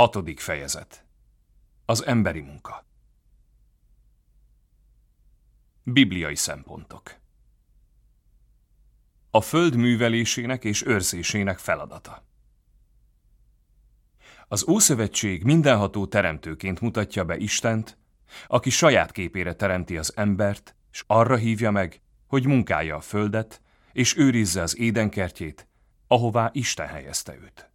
Hatodik fejezet. Az emberi munka. Bibliai szempontok. A föld művelésének és őrzésének feladata. Az Ószövetség mindenható teremtőként mutatja be Istent, aki saját képére teremti az embert, és arra hívja meg, hogy munkálja a földet, és őrizze az édenkertjét, ahová Isten helyezte őt.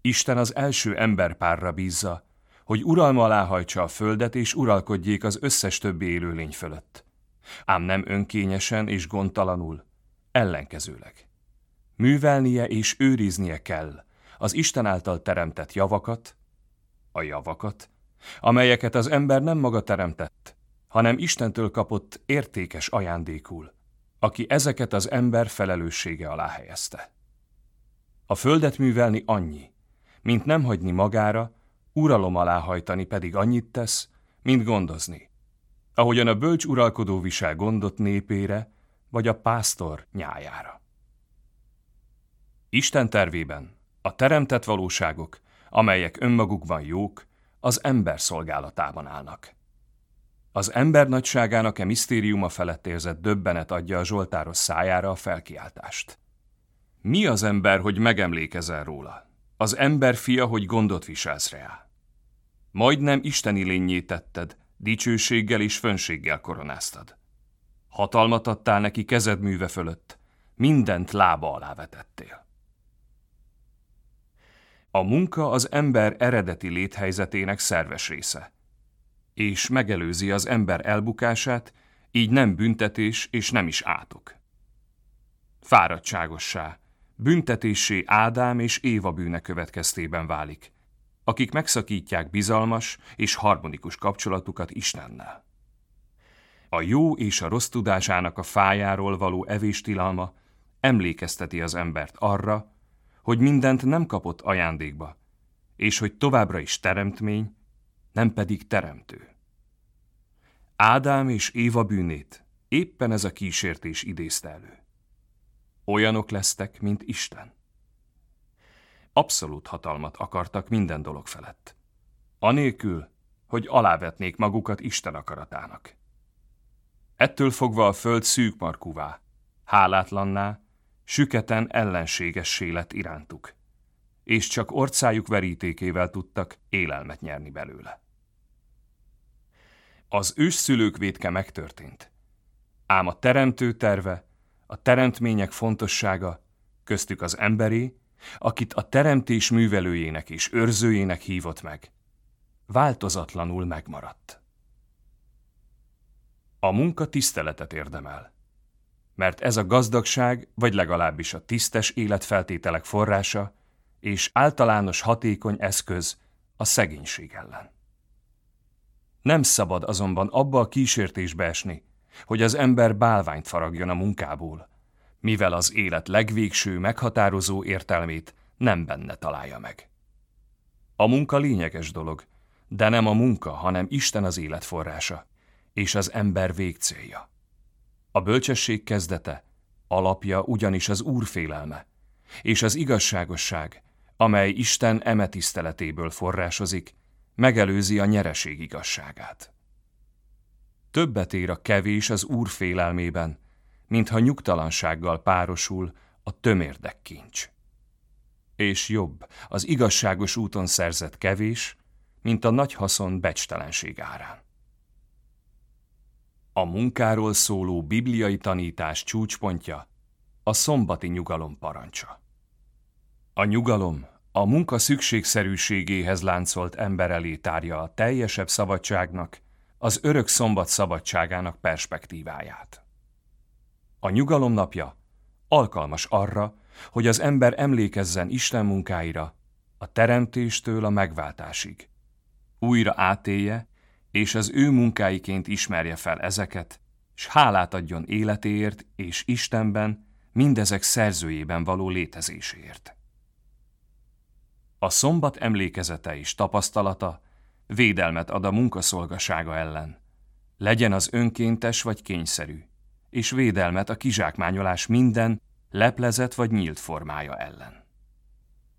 Isten az első emberpárra bízza, hogy uralma alá hajtsa a földet és uralkodjék az összes többi élőlény fölött. Ám nem önkényesen és gondtalanul, ellenkezőleg. Művelnie és őriznie kell az Isten által teremtett javakat, a javakat, amelyeket az ember nem maga teremtett, hanem Istentől kapott értékes ajándékul, aki ezeket az ember felelőssége alá helyezte. A földet művelni annyi, mint nem hagyni magára, uralom alá hajtani pedig annyit tesz, mint gondozni. Ahogyan a bölcs uralkodó visel gondot népére, vagy a pásztor nyájára. Isten tervében a teremtett valóságok, amelyek önmagukban jók, az ember szolgálatában állnak. Az ember nagyságának e misztériuma felett érzett döbbenet adja a Zsoltáros szájára a felkiáltást. Mi az ember, hogy megemlékezel róla? Az ember fia, hogy gondot viselsz rá. Majdnem isteni lényé tetted, dicsőséggel és fönséggel koronáztad. Hatalmat adtál neki kezed műve fölött, mindent lába alá vetettél. A munka az ember eredeti léthelyzetének szerves része, és megelőzi az ember elbukását, így nem büntetés és nem is átok. Fáradtságossá, büntetésé Ádám és Éva bűne következtében válik, akik megszakítják bizalmas és harmonikus kapcsolatukat Istennel. A jó és a rossz tudásának a fájáról való evéstilalma emlékezteti az embert arra, hogy mindent nem kapott ajándékba, és hogy továbbra is teremtmény, nem pedig teremtő. Ádám és Éva bűnét éppen ez a kísértés idézte elő. Olyanok lesztek, mint Isten. Abszolút hatalmat akartak minden dolog felett. Anélkül, hogy alávetnék magukat Isten akaratának. Ettől fogva a föld szűkmarkuvá, hálátlanná, süketen ellenségessé lett irántuk, és csak orcájuk verítékével tudtak élelmet nyerni belőle. Az ősszülők védke megtörtént, ám a teremtő terve a teremtmények fontossága, köztük az emberi, akit a teremtés művelőjének és őrzőjének hívott meg, változatlanul megmaradt. A munka tiszteletet érdemel, mert ez a gazdagság, vagy legalábbis a tisztes életfeltételek forrása, és általános hatékony eszköz a szegénység ellen. Nem szabad azonban abba a kísértésbe esni, hogy az ember bálványt faragjon a munkából, mivel az élet legvégső, meghatározó értelmét nem benne találja meg. A munka lényeges dolog, de nem a munka, hanem Isten az élet forrása, és az ember végcélja. A bölcsesség kezdete, alapja ugyanis az Úr és az igazságosság, amely Isten eme tiszteletéből forrásozik, megelőzi a nyereség igazságát. Többet ér a kevés az Úr félelmében, mintha nyugtalansággal párosul a tömérdek kincs. És jobb az igazságos úton szerzett kevés, mint a nagy haszon becstelenség árán. A munkáról szóló bibliai tanítás csúcspontja a szombati nyugalom parancsa. A nyugalom a munka szükségszerűségéhez láncolt ember tárja a teljesebb szabadságnak az örök szombat szabadságának perspektíváját. A nyugalom napja alkalmas arra, hogy az ember emlékezzen Isten munkáira, a teremtéstől a megváltásig. Újra átélje, és az ő munkáiként ismerje fel ezeket, s hálát adjon életéért és Istenben, mindezek szerzőjében való létezéséért. A szombat emlékezete és tapasztalata védelmet ad a munkaszolgasága ellen. Legyen az önkéntes vagy kényszerű, és védelmet a kizsákmányolás minden, leplezett vagy nyílt formája ellen.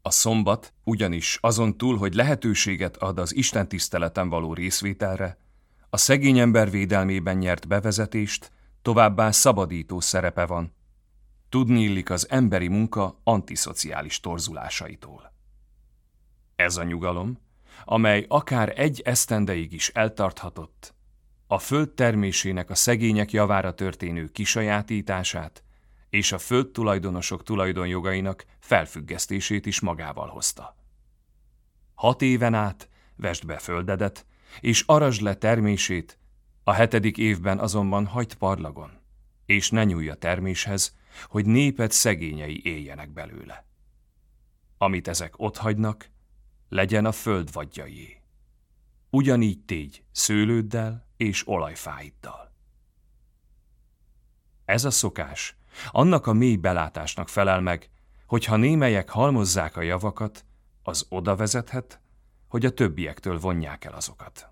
A szombat ugyanis azon túl, hogy lehetőséget ad az Isten tiszteleten való részvételre, a szegény ember védelmében nyert bevezetést, továbbá szabadító szerepe van. Tudni illik az emberi munka antiszociális torzulásaitól. Ez a nyugalom, amely akár egy esztendeig is eltarthatott, a föld termésének a szegények javára történő kisajátítását és a földtulajdonosok tulajdonjogainak felfüggesztését is magával hozta. Hat éven át vest be földedet, és arasd le termését, a hetedik évben azonban hagyd parlagon, és ne nyúlj a terméshez, hogy néped szegényei éljenek belőle. Amit ezek otthagynak, legyen a föld vadjaié. Ugyanígy tégy szőlőddel és olajfáiddal. Ez a szokás annak a mély belátásnak felel meg, hogy ha némelyek halmozzák a javakat, az oda vezethet, hogy a többiektől vonják el azokat.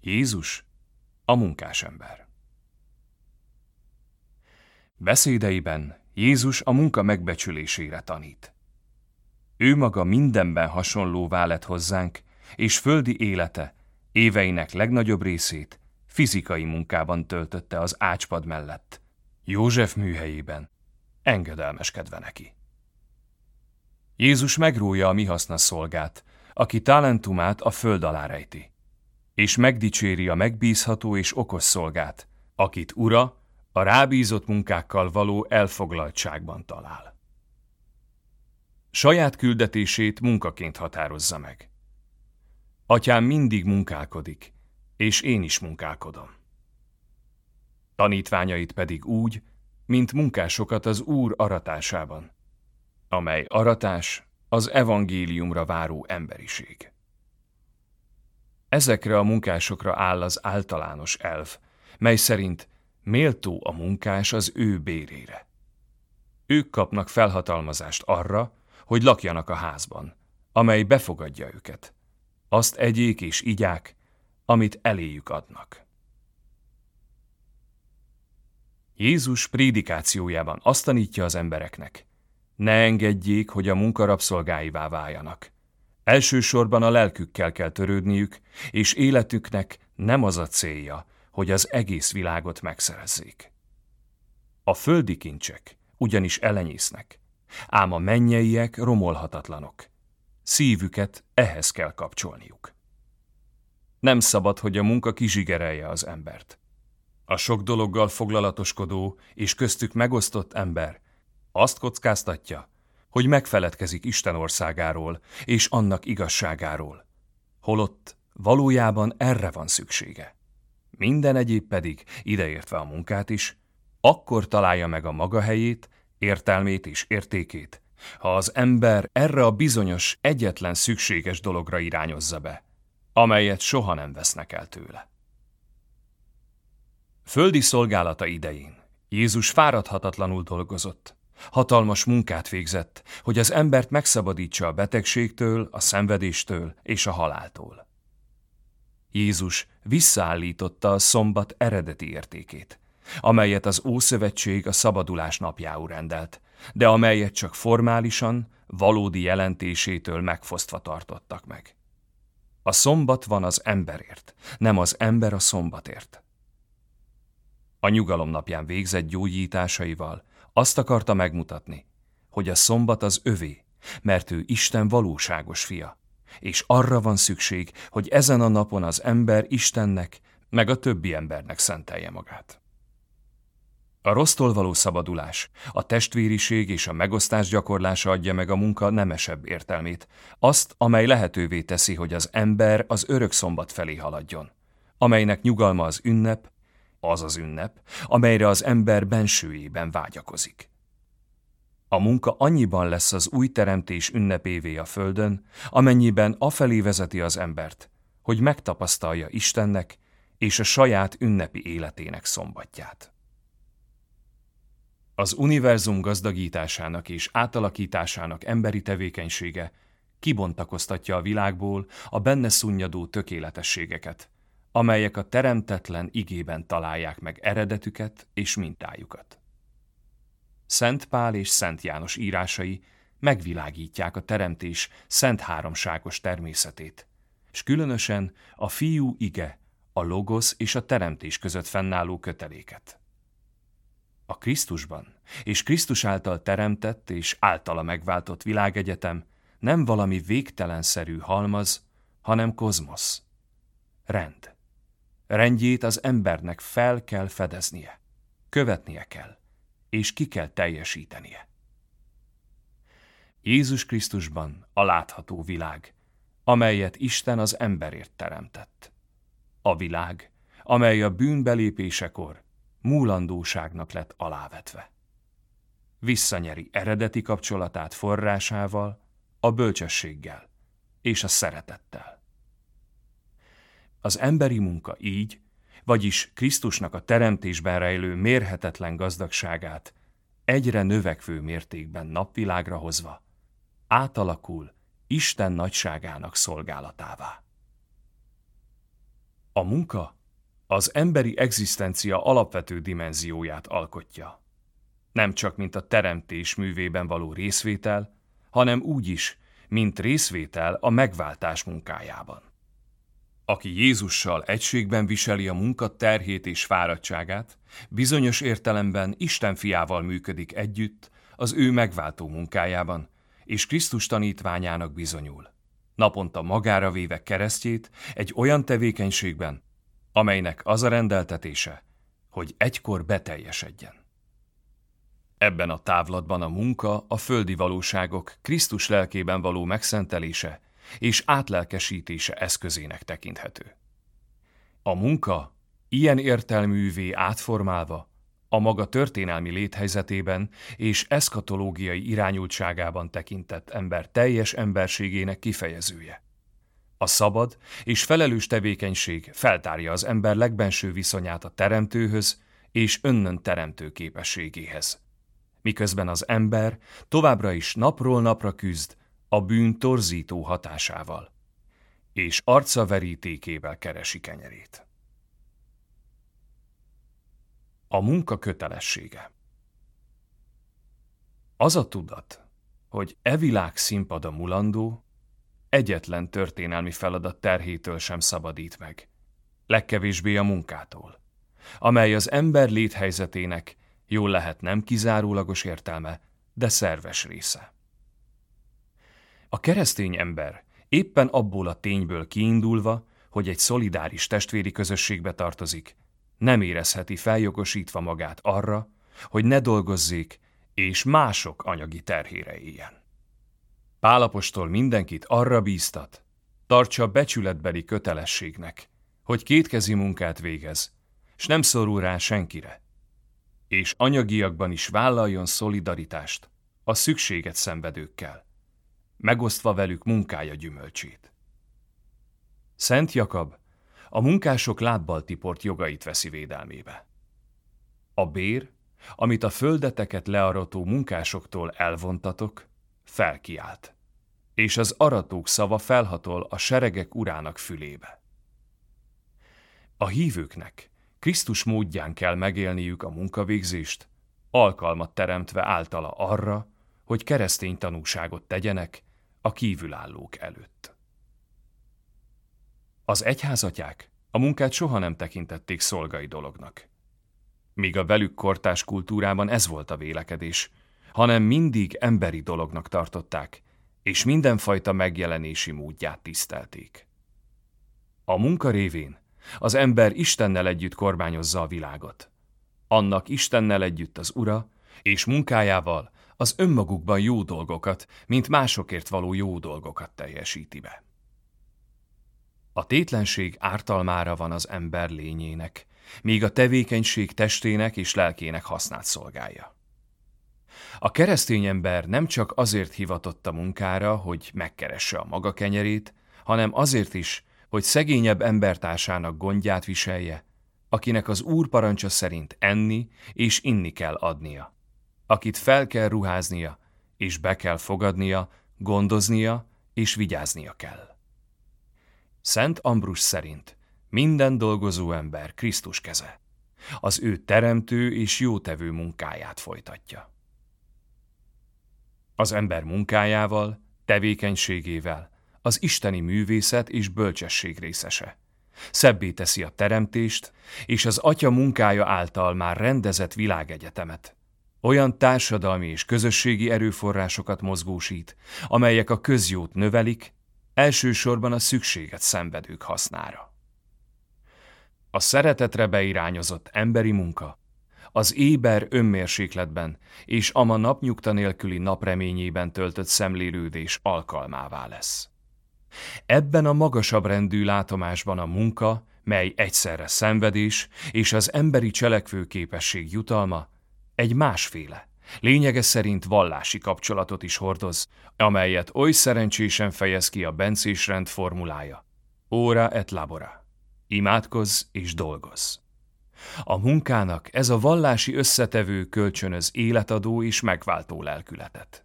Jézus a munkásember. Beszédeiben Jézus a munka megbecsülésére tanít. Ő maga mindenben hasonlóvá lett hozzánk, és földi élete, éveinek legnagyobb részét fizikai munkában töltötte az ácspad mellett, József műhelyében, engedelmeskedve neki. Jézus megrója a mi haszna szolgát, aki talentumát a föld alá rejti, és megdicséri a megbízható és okos szolgát, akit ura a rábízott munkákkal való elfoglaltságban talál. Saját küldetését munkaként határozza meg. Atyám mindig munkálkodik, és én is munkálkodom. Tanítványait pedig úgy, mint munkásokat az Úr aratásában, amely aratás az evangéliumra váró emberiség. Ezekre a munkásokra áll az általános elv, mely szerint méltó a munkás az ő bérére. Ők kapnak felhatalmazást arra, hogy lakjanak a házban, amely befogadja őket. Azt egyék és igyák, amit eléjük adnak. Jézus prédikációjában azt tanítja az embereknek, ne engedjék, hogy a munkarabszolgáivá váljanak. Elsősorban a lelkükkel kell törődniük, és életüknek nem az a célja, hogy az egész világot megszerezzék. A földi kincsek ugyanis elenyésznek, ám a mennyeiek romolhatatlanok. Szívüket ehhez kell kapcsolniuk. Nem szabad, hogy a munka kizsigerelje az embert. A sok dologgal foglalatoskodó és köztük megosztott ember azt kockáztatja, hogy megfeledkezik Isten országáról és annak igazságáról, holott valójában erre van szüksége. Minden egyéb pedig, ideértve a munkát is, akkor találja meg a maga helyét, értelmét és értékét, ha az ember erre a bizonyos, egyetlen szükséges dologra irányozza be, amelyet soha nem vesznek el tőle. Földi szolgálata idején Jézus fáradhatatlanul dolgozott, hatalmas munkát végzett, hogy az embert megszabadítsa a betegségtől, a szenvedéstől és a haláltól. Jézus visszaállította a szombat eredeti értékét, amelyet az Ószövetség a szabadulás napjául rendelt, de amelyet csak formálisan, valódi jelentésétől megfosztva tartottak meg. A szombat van az emberért, nem az ember a szombatért. A nyugalom napján végzett gyógyításaival azt akarta megmutatni, hogy a szombat az övé, mert ő Isten valóságos fia, és arra van szükség, hogy ezen a napon az ember Istennek, meg a többi embernek szentelje magát. A rossztól való szabadulás, a testvériség és a megosztás gyakorlása adja meg a munka nemesebb értelmét, azt, amely lehetővé teszi, hogy az ember az örök szombat felé haladjon, amelynek nyugalma az ünnep, az az ünnep, amelyre az ember bensőjében vágyakozik. A munka annyiban lesz az új teremtés ünnepévé a földön, amennyiben afelé vezeti az embert, hogy megtapasztalja Istennek és a saját ünnepi életének szombatját. Az univerzum gazdagításának és átalakításának emberi tevékenysége kibontakoztatja a világból a benne szunnyadó tökéletességeket, amelyek a teremtetlen igében találják meg eredetüket és mintájukat. Szent Pál és Szent János írásai megvilágítják a teremtés szent háromságos természetét, és különösen a fiú ige, a logosz és a teremtés között fennálló köteléket. A Krisztusban és Krisztus által teremtett és általa megváltott világegyetem nem valami végtelenszerű halmaz, hanem kozmosz. Rend. Rendjét az embernek fel kell fedeznie, követnie kell, és ki kell teljesítenie. Jézus Krisztusban a látható világ, amelyet Isten az emberért teremtett. A világ, amely a bűn belépésekor múlandóságnak lett alávetve. Visszanyeri eredeti kapcsolatát forrásával, a bölcsességgel és a szeretettel. Az emberi munka így, vagyis Krisztusnak a teremtésben rejlő mérhetetlen gazdagságát egyre növekvő mértékben napvilágra hozva, átalakul Isten nagyságának szolgálatává. A munka az emberi egzisztencia alapvető dimenzióját alkotja. Nem csak mint a teremtés művében való részvétel, hanem úgy is, mint részvétel a megváltás munkájában. Aki Jézussal egységben viseli a munka terhét és fáradtságát, bizonyos értelemben Isten fiával működik együtt az ő megváltó munkájában, és Krisztus tanítványának bizonyul. Naponta magára véve keresztjét egy olyan tevékenységben, amelynek az a rendeltetése, hogy egykor beteljesedjen. Ebben a távlatban a munka, a földi valóságok Krisztus lelkében való megszentelése és átlelkesítése eszközének tekinthető. A munka ilyen értelművé átformálva a maga történelmi léthelyzetében és eszkatológiai irányultságában tekintett ember teljes emberségének kifejezője. A szabad és felelős tevékenység feltárja az ember legbenső viszonyát a teremtőhöz és önnön teremtő képességéhez. Miközben az ember továbbra is napról napra küzd a bűn torzító hatásával, és arca verítékével keresi kenyerét. A munka kötelessége. Az a tudat, hogy e világ színpada mulandó, egyetlen történelmi feladat terhétől sem szabadít meg, legkevésbé a munkától, amely az ember léthelyzetének jól lehet nem kizárólagos értelme, de szerves része. A keresztény ember éppen abból a tényből kiindulva, hogy egy szolidáris testvéri közösségbe tartozik, nem érezheti feljogosítva magát arra, hogy ne dolgozzék, és mások anyagi terhére éljen. Pálapostól mindenkit arra bíztat, tartsa becsületbeli kötelességnek, hogy kétkezi munkát végez, s nem szorul rá senkire, és anyagiakban is vállaljon szolidaritást a szükséget szenvedőkkel, megosztva velük munkája gyümölcsét. Szent Jakab a munkások lábbal tiport jogait veszi védelmébe. A bér, amit a földeteket learató munkásoktól elvontatok, felkiált, és az aratók szava felhatol a seregek urának fülébe. A hívőknek Krisztus módján kell megélniük a munkavégzést, alkalmat teremtve általa arra, hogy keresztény tanúságot tegyenek a kívülállók előtt. Az egyházatyák a munkát soha nem tekintették szolgai dolognak. Míg a velük kortás kultúrában ez volt a vélekedés, hanem mindig emberi dolognak tartották, és mindenfajta megjelenési módját tisztelték. A munka révén az ember Istennel együtt kormányozza a világot. Annak Istennel együtt az ura, és munkájával az önmagukban jó dolgokat, mint másokért való jó dolgokat teljesíti be. A tétlenség ártalmára van az ember lényének, míg a tevékenység testének és lelkének hasznát szolgálja. A keresztény ember nem csak azért hivatott a munkára, hogy megkeresse a maga kenyerét, hanem azért is, hogy szegényebb embertársának gondját viselje, akinek az úr parancsa szerint enni és inni kell adnia, akit fel kell ruháznia, és be kell fogadnia, gondoznia és vigyáznia kell. Szent Ambrus szerint minden dolgozó ember Krisztus keze. Az ő teremtő és jótevő munkáját folytatja. Az ember munkájával, tevékenységével, az isteni művészet és bölcsesség részese. Szebbé teszi a teremtést, és az atya munkája által már rendezett világegyetemet. Olyan társadalmi és közösségi erőforrásokat mozgósít, amelyek a közjót növelik, elsősorban a szükséget szenvedők hasznára. A szeretetre beirányozott emberi munka, az éber önmérsékletben és ama napnyugta nélküli napreményében töltött szemlélődés alkalmává lesz. Ebben a magasabb rendű látomásban a munka, mely egyszerre szenvedés és az emberi cselekvőképesség jutalma, egy másféle, lényege szerint vallási kapcsolatot is hordoz, amelyet oly szerencsésen fejez ki a bencés rend formulája. Óra et labora. Imádkozz és dolgozz. A munkának ez a vallási összetevő kölcsönöz életadó és megváltó lelkületet.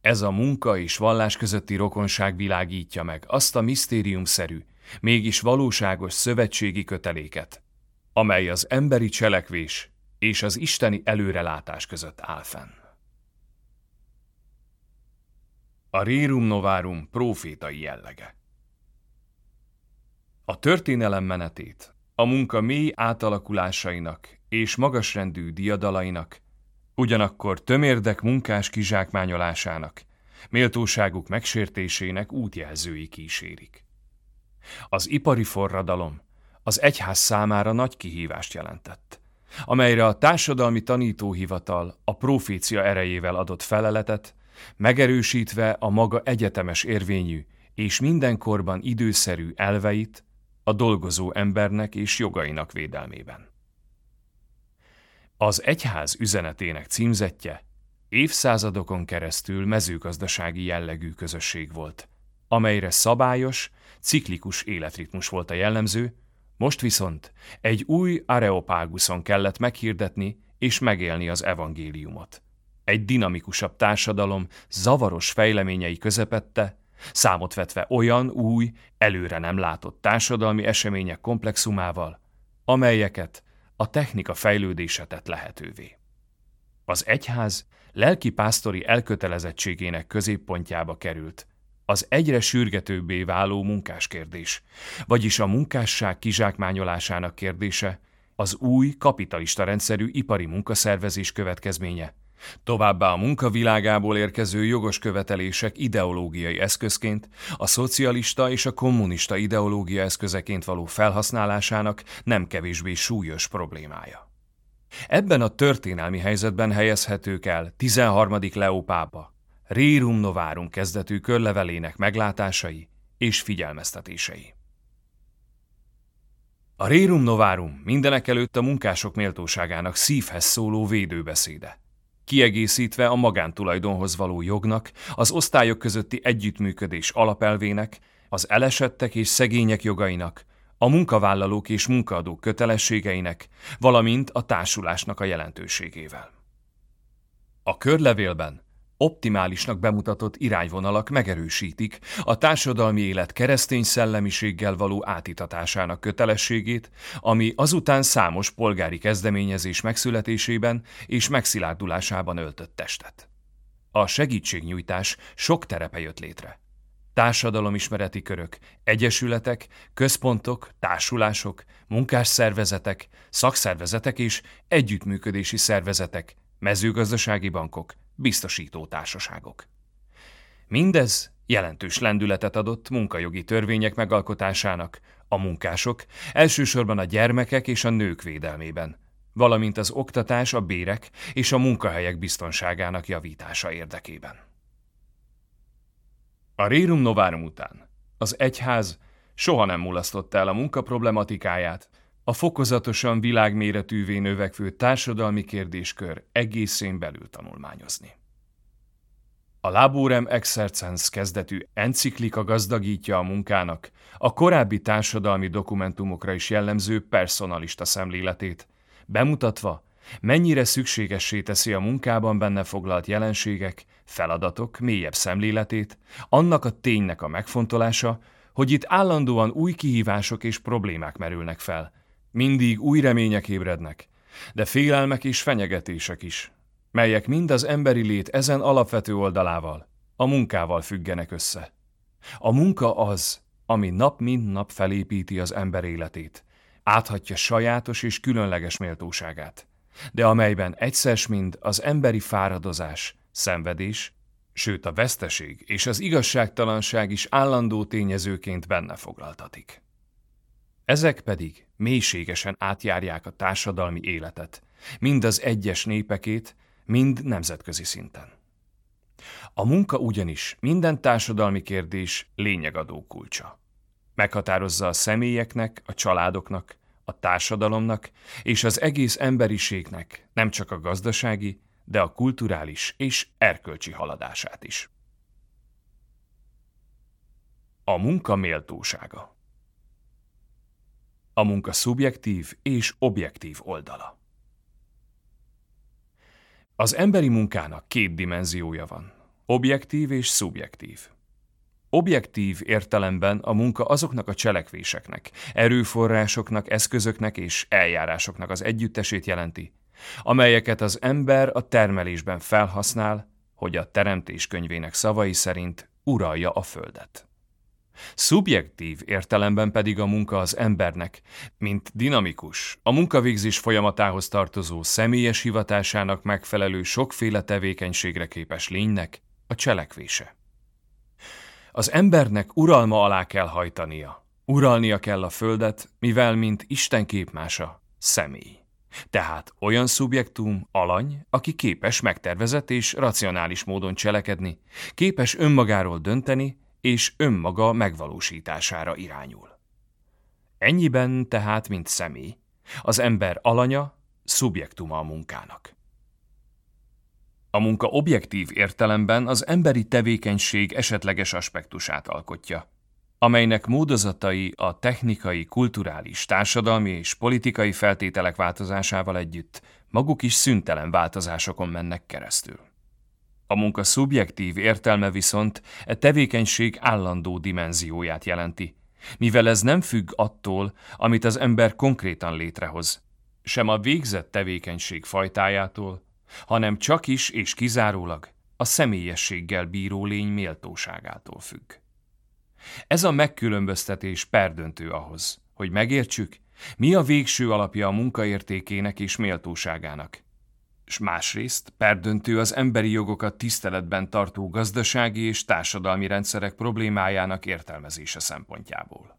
Ez a munka és vallás közötti rokonság világítja meg azt a misztériumszerű, mégis valóságos szövetségi köteléket, amely az emberi cselekvés és az isteni előrelátás között áll fenn. A Rerum Novarum profétai jellege A történelem menetét, a munka mély átalakulásainak és magasrendű diadalainak ugyanakkor tömérdek munkás kizsákmányolásának, méltóságuk megsértésének útjelzői kísérik. Az ipari forradalom az egyház számára nagy kihívást jelentett, amelyre a társadalmi tanítóhivatal a profécia erejével adott feleletet, megerősítve a maga egyetemes érvényű és mindenkorban időszerű elveit a dolgozó embernek és jogainak védelmében. Az egyház üzenetének címzetje évszázadokon keresztül mezőgazdasági jellegű közösség volt, amelyre szabályos, ciklikus életritmus volt a jellemző, most viszont egy új areopáguszon kellett meghirdetni és megélni az evangéliumot. Egy dinamikusabb társadalom zavaros fejleményei közepette, számot vetve olyan új, előre nem látott társadalmi események komplexumával, amelyeket a technika fejlődése tett lehetővé. Az egyház lelki-pásztori elkötelezettségének középpontjába került az egyre sürgetőbbé váló munkáskérdés, vagyis a munkásság kizsákmányolásának kérdése, az új kapitalista rendszerű ipari munkaszervezés következménye, Továbbá a munkavilágából érkező jogos követelések ideológiai eszközként, a szocialista és a kommunista ideológia eszközeként való felhasználásának nem kevésbé súlyos problémája. Ebben a történelmi helyzetben helyezhetők el 13. Leó pápa, Rerum Novarum kezdetű körlevelének meglátásai és figyelmeztetései. A Rerum Novarum mindenek előtt a munkások méltóságának szívhez szóló védőbeszéde kiegészítve a magántulajdonhoz való jognak, az osztályok közötti együttműködés alapelvének, az elesettek és szegények jogainak, a munkavállalók és munkaadók kötelességeinek, valamint a társulásnak a jelentőségével. A körlevélben optimálisnak bemutatott irányvonalak megerősítik a társadalmi élet keresztény szellemiséggel való átitatásának kötelességét, ami azután számos polgári kezdeményezés megszületésében és megszilárdulásában öltött testet. A segítségnyújtás sok terepe jött létre. Társadalomismereti körök, egyesületek, központok, társulások, munkásszervezetek, szakszervezetek és együttműködési szervezetek, mezőgazdasági bankok, biztosító társaságok. Mindez jelentős lendületet adott munkajogi törvények megalkotásának, a munkások, elsősorban a gyermekek és a nők védelmében, valamint az oktatás, a bérek és a munkahelyek biztonságának javítása érdekében. A Rerum Novarum után az egyház soha nem mulasztotta el a munka problematikáját, a fokozatosan világméretűvé növekvő társadalmi kérdéskör egészén belül tanulmányozni. A Laborem Exercens kezdetű enciklika gazdagítja a munkának a korábbi társadalmi dokumentumokra is jellemző personalista szemléletét, bemutatva, mennyire szükségessé teszi a munkában benne foglalt jelenségek, feladatok mélyebb szemléletét, annak a ténynek a megfontolása, hogy itt állandóan új kihívások és problémák merülnek fel, mindig új remények ébrednek, de félelmek és fenyegetések is, melyek mind az emberi lét ezen alapvető oldalával, a munkával függenek össze. A munka az, ami nap mint nap felépíti az ember életét, áthatja sajátos és különleges méltóságát, de amelyben egyszer mind az emberi fáradozás, szenvedés, sőt a veszteség és az igazságtalanság is állandó tényezőként benne foglaltatik. Ezek pedig mélységesen átjárják a társadalmi életet, mind az egyes népekét, mind nemzetközi szinten. A munka ugyanis minden társadalmi kérdés lényegadó kulcsa. Meghatározza a személyeknek, a családoknak, a társadalomnak és az egész emberiségnek nem csak a gazdasági, de a kulturális és erkölcsi haladását is. A munka méltósága A munka szubjektív és objektív oldala Az emberi munkának két dimenziója van, objektív és szubjektív. Objektív értelemben a munka azoknak a cselekvéseknek, erőforrásoknak, eszközöknek és eljárásoknak az együttesét jelenti, amelyeket az ember a termelésben felhasznál, hogy a Teremtés könyvének szavai szerint uralja a földet. Szubjektív értelemben pedig a munka az embernek, mint dinamikus, a munkavégzés folyamatához tartozó személyes hivatásának megfelelő sokféle tevékenységre képes lénynek a cselekvése. Az embernek uralma alá kell hajtania, uralnia kell a földet, mivel mint Isten képmása, személy. Tehát olyan szubjektum, alany, aki képes megtervezett és racionális módon cselekedni, képes önmagáról dönteni, és önmaga megvalósítására irányul. Ennyiben tehát, mint személy, az ember alanya, szubjektuma a munkának. A munka objektív értelemben az emberi tevékenység esetleges aspektusát alkotja, amelynek módozatai a technikai, kulturális, társadalmi és politikai feltételek változásával együtt maguk is szüntelen változásokon mennek keresztül. A munka szubjektív értelme viszont e tevékenység állandó dimenzióját jelenti, mivel ez nem függ attól, amit az ember konkrétan létrehoz, sem a végzett tevékenység fajtájától, hanem csak is és kizárólag a személyességgel bíró lény méltóságától függ. Ez a megkülönböztetés perdöntő ahhoz, hogy megértsük, mi a végső alapja a munkaértékének és méltóságának, és másrészt perdöntő az emberi jogokat tiszteletben tartó gazdasági és társadalmi rendszerek problémájának értelmezése szempontjából.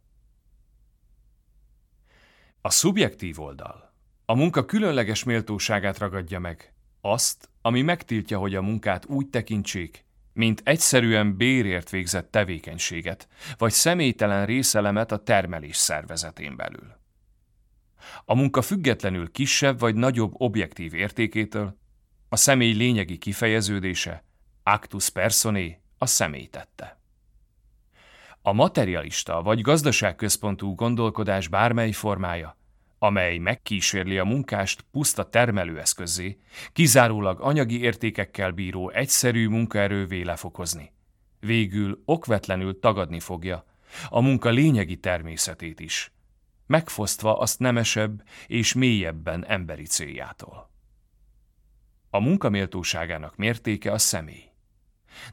A szubjektív oldal a munka különleges méltóságát ragadja meg, azt, ami megtiltja, hogy a munkát úgy tekintsék, mint egyszerűen bérért végzett tevékenységet, vagy személytelen részelemet a termelés szervezetén belül. A munka függetlenül kisebb vagy nagyobb objektív értékétől, a személy lényegi kifejeződése, actus personae, a személy tette. A materialista vagy gazdaságközpontú gondolkodás bármely formája amely megkísérli a munkást puszta termelőeszközé, kizárólag anyagi értékekkel bíró egyszerű munkaerővé lefokozni. Végül okvetlenül tagadni fogja a munka lényegi természetét is, megfosztva azt nemesebb és mélyebben emberi céljától. A munkaméltóságának mértéke a személy.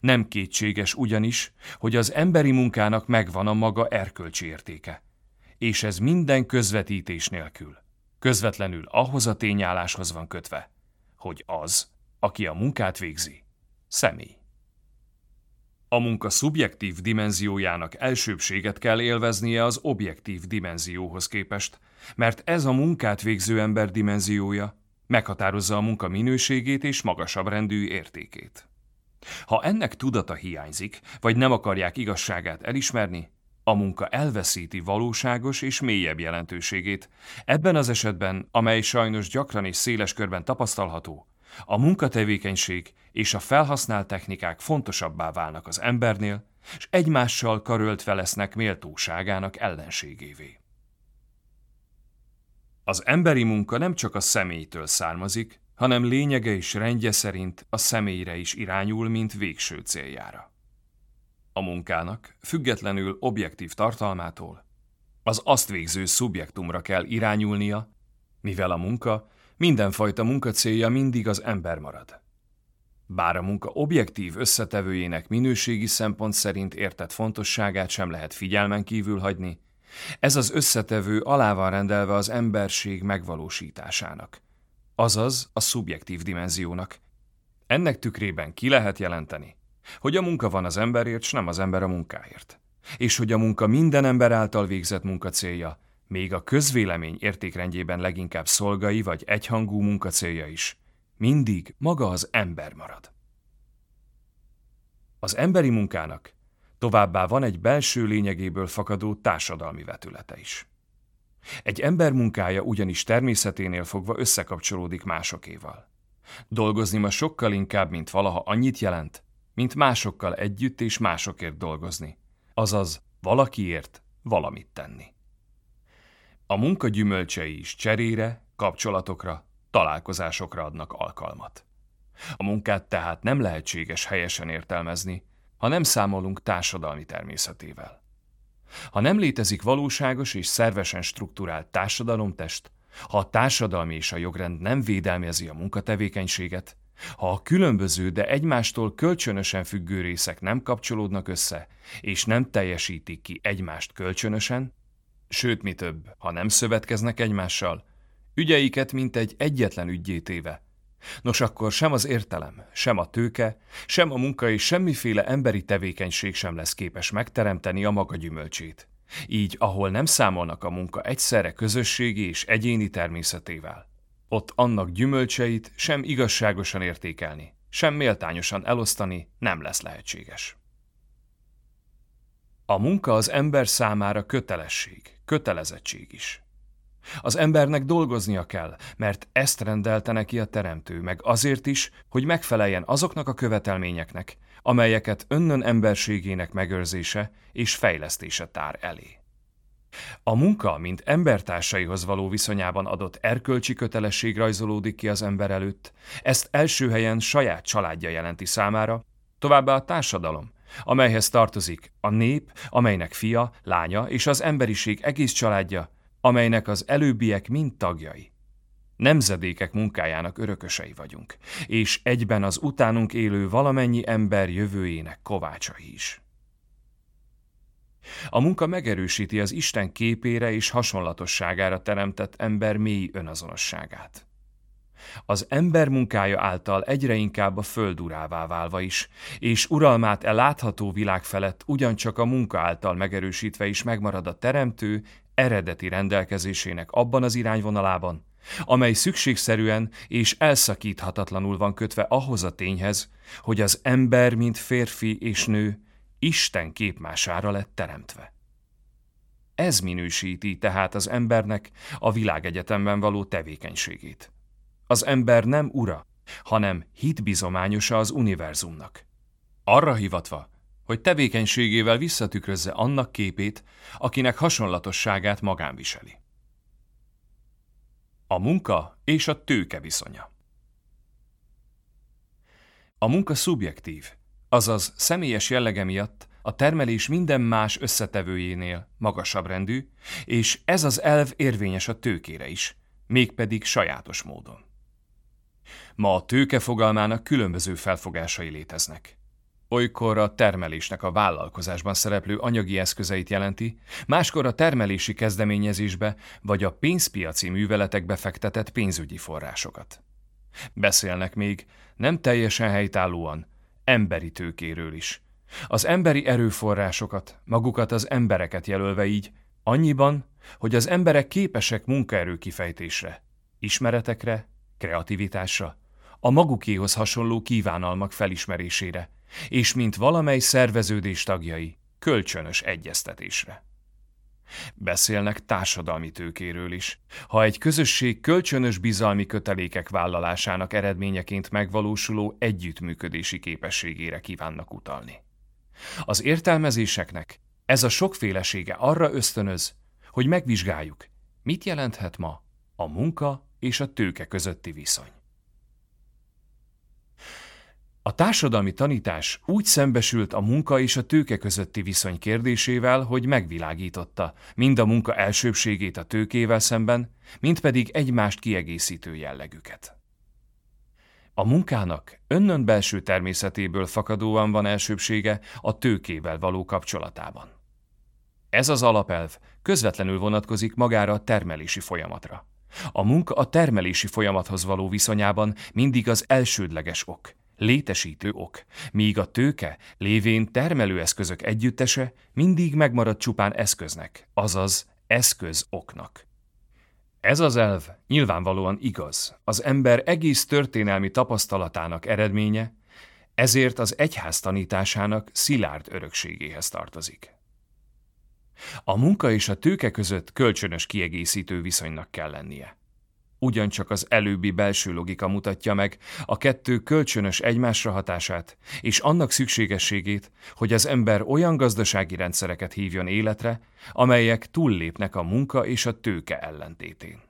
Nem kétséges ugyanis, hogy az emberi munkának megvan a maga erkölcsi értéke – és ez minden közvetítés nélkül. Közvetlenül ahhoz a tényálláshoz van kötve, hogy az, aki a munkát végzi, személy. A munka szubjektív dimenziójának elsőbséget kell élveznie az objektív dimenzióhoz képest, mert ez a munkát végző ember dimenziója meghatározza a munka minőségét és magasabb rendű értékét. Ha ennek tudata hiányzik, vagy nem akarják igazságát elismerni, a munka elveszíti valóságos és mélyebb jelentőségét. Ebben az esetben, amely sajnos gyakran és széles körben tapasztalható, a munkatevékenység és a felhasznált technikák fontosabbá válnak az embernél, és egymással karöltve lesznek méltóságának ellenségévé. Az emberi munka nem csak a személytől származik, hanem lényege és rendje szerint a személyre is irányul, mint végső céljára a munkának, függetlenül objektív tartalmától, az azt végző szubjektumra kell irányulnia, mivel a munka mindenfajta munkacélja mindig az ember marad, Bár a munka objektív összetevőjének minőségi szempont szerint értett fontosságát sem lehet figyelmen kívül hagyni, ez az összetevő alá van rendelve az emberség megvalósításának, azaz a szubjektív dimenziónak. Ennek tükrében ki lehet jelenteni, hogy a munka van az emberért, s nem az ember a munkáért, és hogy a munka minden ember által végzett munka célja, még a közvélemény értékrendjében leginkább szolgai vagy egyhangú munka célja is, mindig maga az ember marad. Az emberi munkának továbbá van egy belső lényegéből fakadó társadalmi vetülete is. Egy ember munkája ugyanis természeténél fogva összekapcsolódik másokéval. Dolgozni ma sokkal inkább, mint valaha annyit jelent, mint másokkal együtt és másokért dolgozni, azaz valakiért valamit tenni. A munka gyümölcsei is cserére, kapcsolatokra, találkozásokra adnak alkalmat. A munkát tehát nem lehetséges helyesen értelmezni, ha nem számolunk társadalmi természetével. Ha nem létezik valóságos és szervesen struktúrált társadalomtest, ha a társadalmi és a jogrend nem védelmezi a munkatevékenységet, ha a különböző, de egymástól kölcsönösen függő részek nem kapcsolódnak össze, és nem teljesítik ki egymást kölcsönösen, sőt mi több, ha nem szövetkeznek egymással, ügyeiket mint egy egyetlen ügyétéve, Nos akkor sem az értelem, sem a tőke, sem a munka és semmiféle emberi tevékenység sem lesz képes megteremteni a maga gyümölcsét. Így, ahol nem számolnak a munka egyszerre közösségi és egyéni természetével, ott annak gyümölcseit sem igazságosan értékelni, sem méltányosan elosztani nem lesz lehetséges. A munka az ember számára kötelesség, kötelezettség is. Az embernek dolgoznia kell, mert ezt rendelte neki a teremtő, meg azért is, hogy megfeleljen azoknak a követelményeknek, amelyeket önnön emberségének megőrzése és fejlesztése tár elé. A munka, mint embertársaihoz való viszonyában adott erkölcsi kötelesség rajzolódik ki az ember előtt, ezt első helyen saját családja jelenti számára, továbbá a társadalom, amelyhez tartozik a nép, amelynek fia, lánya és az emberiség egész családja, amelynek az előbbiek mind tagjai. Nemzedékek munkájának örökösei vagyunk, és egyben az utánunk élő valamennyi ember jövőjének kovácsai is. A munka megerősíti az Isten képére és hasonlatosságára teremtett ember mély önazonosságát. Az ember munkája által egyre inkább a föld urává válva is, és uralmát e látható világ felett ugyancsak a munka által megerősítve is megmarad a teremtő eredeti rendelkezésének abban az irányvonalában, amely szükségszerűen és elszakíthatatlanul van kötve ahhoz a tényhez, hogy az ember, mint férfi és nő, Isten képmására lett teremtve. Ez minősíti tehát az embernek a világegyetemben való tevékenységét. Az ember nem ura, hanem hitbizományosa az univerzumnak. Arra hivatva, hogy tevékenységével visszatükrözze annak képét, akinek hasonlatosságát magán viseli. A munka és a tőke viszonya A munka szubjektív, azaz személyes jellege miatt a termelés minden más összetevőjénél magasabb rendű, és ez az elv érvényes a tőkére is, mégpedig sajátos módon. Ma a tőke fogalmának különböző felfogásai léteznek olykor a termelésnek a vállalkozásban szereplő anyagi eszközeit jelenti, máskor a termelési kezdeményezésbe vagy a pénzpiaci műveletekbe fektetett pénzügyi forrásokat. Beszélnek még, nem teljesen helytállóan, emberi tőkéről is. Az emberi erőforrásokat, magukat az embereket jelölve így, annyiban, hogy az emberek képesek munkaerő kifejtésre, ismeretekre, kreativitásra, a magukéhoz hasonló kívánalmak felismerésére, és mint valamely szerveződés tagjai, kölcsönös egyeztetésre. Beszélnek társadalmi tőkéről is. Ha egy közösség kölcsönös bizalmi kötelékek vállalásának eredményeként megvalósuló együttműködési képességére kívánnak utalni. Az értelmezéseknek ez a sokfélesége arra ösztönöz, hogy megvizsgáljuk, mit jelenthet ma a munka és a tőke közötti viszony. A társadalmi tanítás úgy szembesült a munka és a tőke közötti viszony kérdésével, hogy megvilágította mind a munka elsőbségét a tőkével szemben, mind pedig egymást kiegészítő jellegüket. A munkának önnön belső természetéből fakadóan van elsőbsége a tőkével való kapcsolatában. Ez az alapelv közvetlenül vonatkozik magára a termelési folyamatra. A munka a termelési folyamathoz való viszonyában mindig az elsődleges ok, létesítő ok, míg a tőke, lévén termelőeszközök együttese mindig megmarad csupán eszköznek, azaz eszköz oknak. Ez az elv nyilvánvalóan igaz, az ember egész történelmi tapasztalatának eredménye, ezért az egyház tanításának szilárd örökségéhez tartozik. A munka és a tőke között kölcsönös kiegészítő viszonynak kell lennie. Ugyancsak az előbbi belső logika mutatja meg a kettő kölcsönös egymásra hatását, és annak szükségességét, hogy az ember olyan gazdasági rendszereket hívjon életre, amelyek túllépnek a munka és a tőke ellentétén.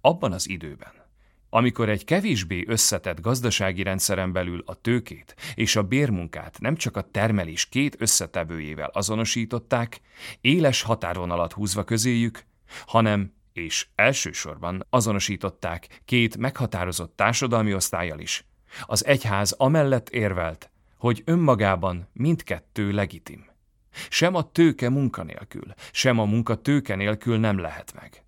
Abban az időben, amikor egy kevésbé összetett gazdasági rendszeren belül a tőkét és a bérmunkát nem csak a termelés két összetevőjével azonosították, éles határvonalat húzva közéjük, hanem és elsősorban azonosították két meghatározott társadalmi osztályjal is. Az egyház amellett érvelt, hogy önmagában mindkettő legitim. Sem a tőke munkanélkül, sem a munka tőke nélkül nem lehet meg.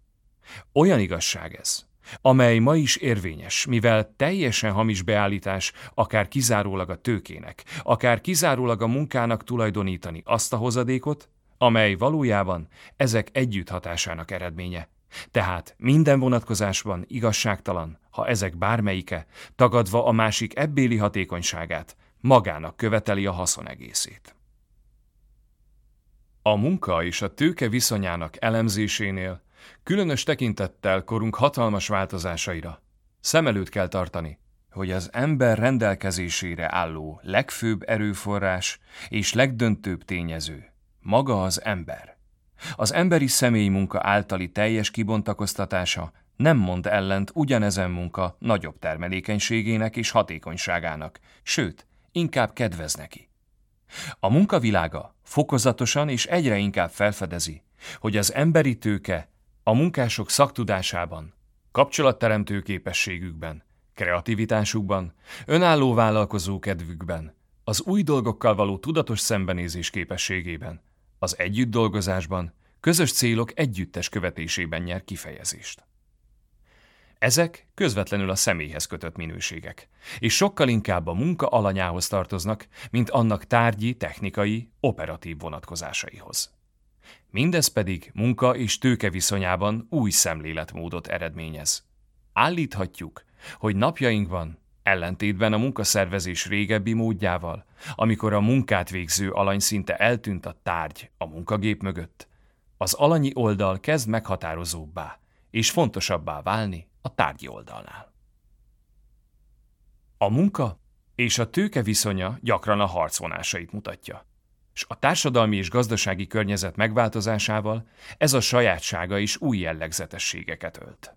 Olyan igazság ez, amely ma is érvényes, mivel teljesen hamis beállítás akár kizárólag a tőkének, akár kizárólag a munkának tulajdonítani azt a hozadékot, amely valójában ezek együtt hatásának eredménye. Tehát minden vonatkozásban igazságtalan, ha ezek bármelyike, tagadva a másik ebbéli hatékonyságát, magának követeli a haszon. A munka és a tőke viszonyának elemzésénél Különös tekintettel korunk hatalmas változásaira szem előtt kell tartani, hogy az ember rendelkezésére álló legfőbb erőforrás és legdöntőbb tényező maga az ember. Az emberi személyi munka általi teljes kibontakoztatása nem mond ellent ugyanezen munka nagyobb termelékenységének és hatékonyságának, sőt, inkább kedvez neki. A munkavilága fokozatosan és egyre inkább felfedezi, hogy az emberi tőke a munkások szaktudásában, kapcsolatteremtő képességükben, kreativitásukban, önálló vállalkozó kedvükben, az új dolgokkal való tudatos szembenézés képességében, az együtt dolgozásban, közös célok együttes követésében nyer kifejezést. Ezek közvetlenül a személyhez kötött minőségek, és sokkal inkább a munka alanyához tartoznak, mint annak tárgyi, technikai, operatív vonatkozásaihoz. Mindez pedig munka és tőke viszonyában új szemléletmódot eredményez. Állíthatjuk, hogy napjainkban, ellentétben a munkaszervezés régebbi módjával, amikor a munkát végző alany szinte eltűnt a tárgy a munkagép mögött, az alanyi oldal kezd meghatározóbbá és fontosabbá válni a tárgyi oldalnál. A munka és a tőke viszonya gyakran a harcvonásait mutatja s a társadalmi és gazdasági környezet megváltozásával ez a sajátsága is új jellegzetességeket ölt.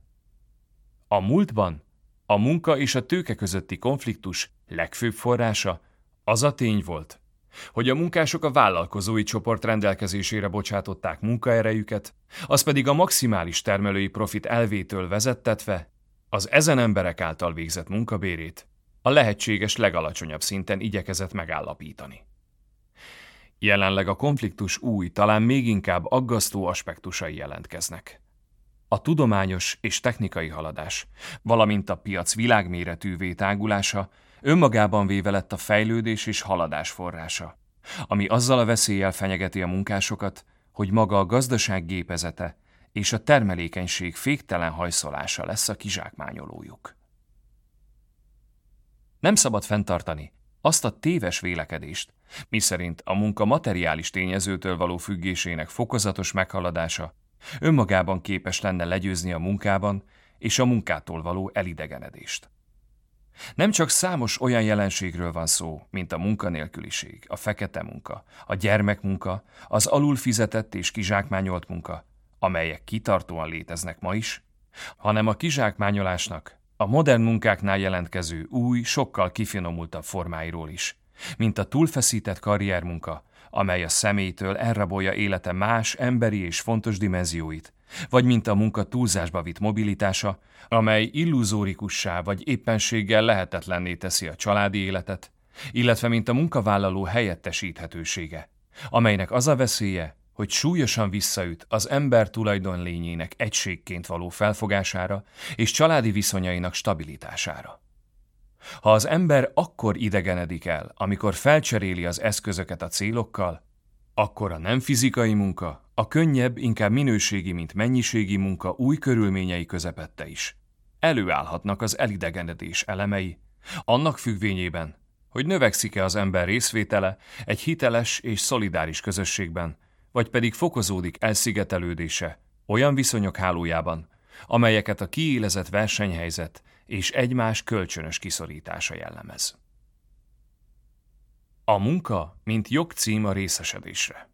A múltban a munka és a tőke közötti konfliktus legfőbb forrása az a tény volt, hogy a munkások a vállalkozói csoport rendelkezésére bocsátották munkaerejüket, az pedig a maximális termelői profit elvétől vezettetve az ezen emberek által végzett munkabérét a lehetséges legalacsonyabb szinten igyekezett megállapítani. Jelenleg a konfliktus új, talán még inkább aggasztó aspektusai jelentkeznek. A tudományos és technikai haladás, valamint a piac világméretűvé tágulása önmagában véve lett a fejlődés és haladás forrása, ami azzal a veszéllyel fenyegeti a munkásokat, hogy maga a gazdaság gépezete és a termelékenység féktelen hajszolása lesz a kizsákmányolójuk. Nem szabad fenntartani, azt a téves vélekedést, miszerint a munka materiális tényezőtől való függésének fokozatos meghaladása önmagában képes lenne legyőzni a munkában és a munkától való elidegenedést. Nem csak számos olyan jelenségről van szó, mint a munkanélküliség, a fekete munka, a gyermekmunka, az alulfizetett és kizsákmányolt munka, amelyek kitartóan léteznek ma is, hanem a kizsákmányolásnak a modern munkáknál jelentkező új, sokkal kifinomultabb formáiról is, mint a túlfeszített karriermunka, amely a személytől elrabolja élete más emberi és fontos dimenzióit, vagy mint a munka túlzásba vitt mobilitása, amely illuzórikussá vagy éppenséggel lehetetlenné teszi a családi életet, illetve mint a munkavállaló helyettesíthetősége, amelynek az a veszélye, hogy súlyosan visszaüt az ember tulajdon lényének egységként való felfogására és családi viszonyainak stabilitására. Ha az ember akkor idegenedik el, amikor felcseréli az eszközöket a célokkal, akkor a nem fizikai munka, a könnyebb, inkább minőségi, mint mennyiségi munka új körülményei közepette is. Előállhatnak az elidegenedés elemei, annak függvényében, hogy növekszik-e az ember részvétele egy hiteles és szolidáris közösségben, vagy pedig fokozódik elszigetelődése olyan viszonyok hálójában, amelyeket a kiélezett versenyhelyzet és egymás kölcsönös kiszorítása jellemez. A munka, mint jogcím a részesedésre.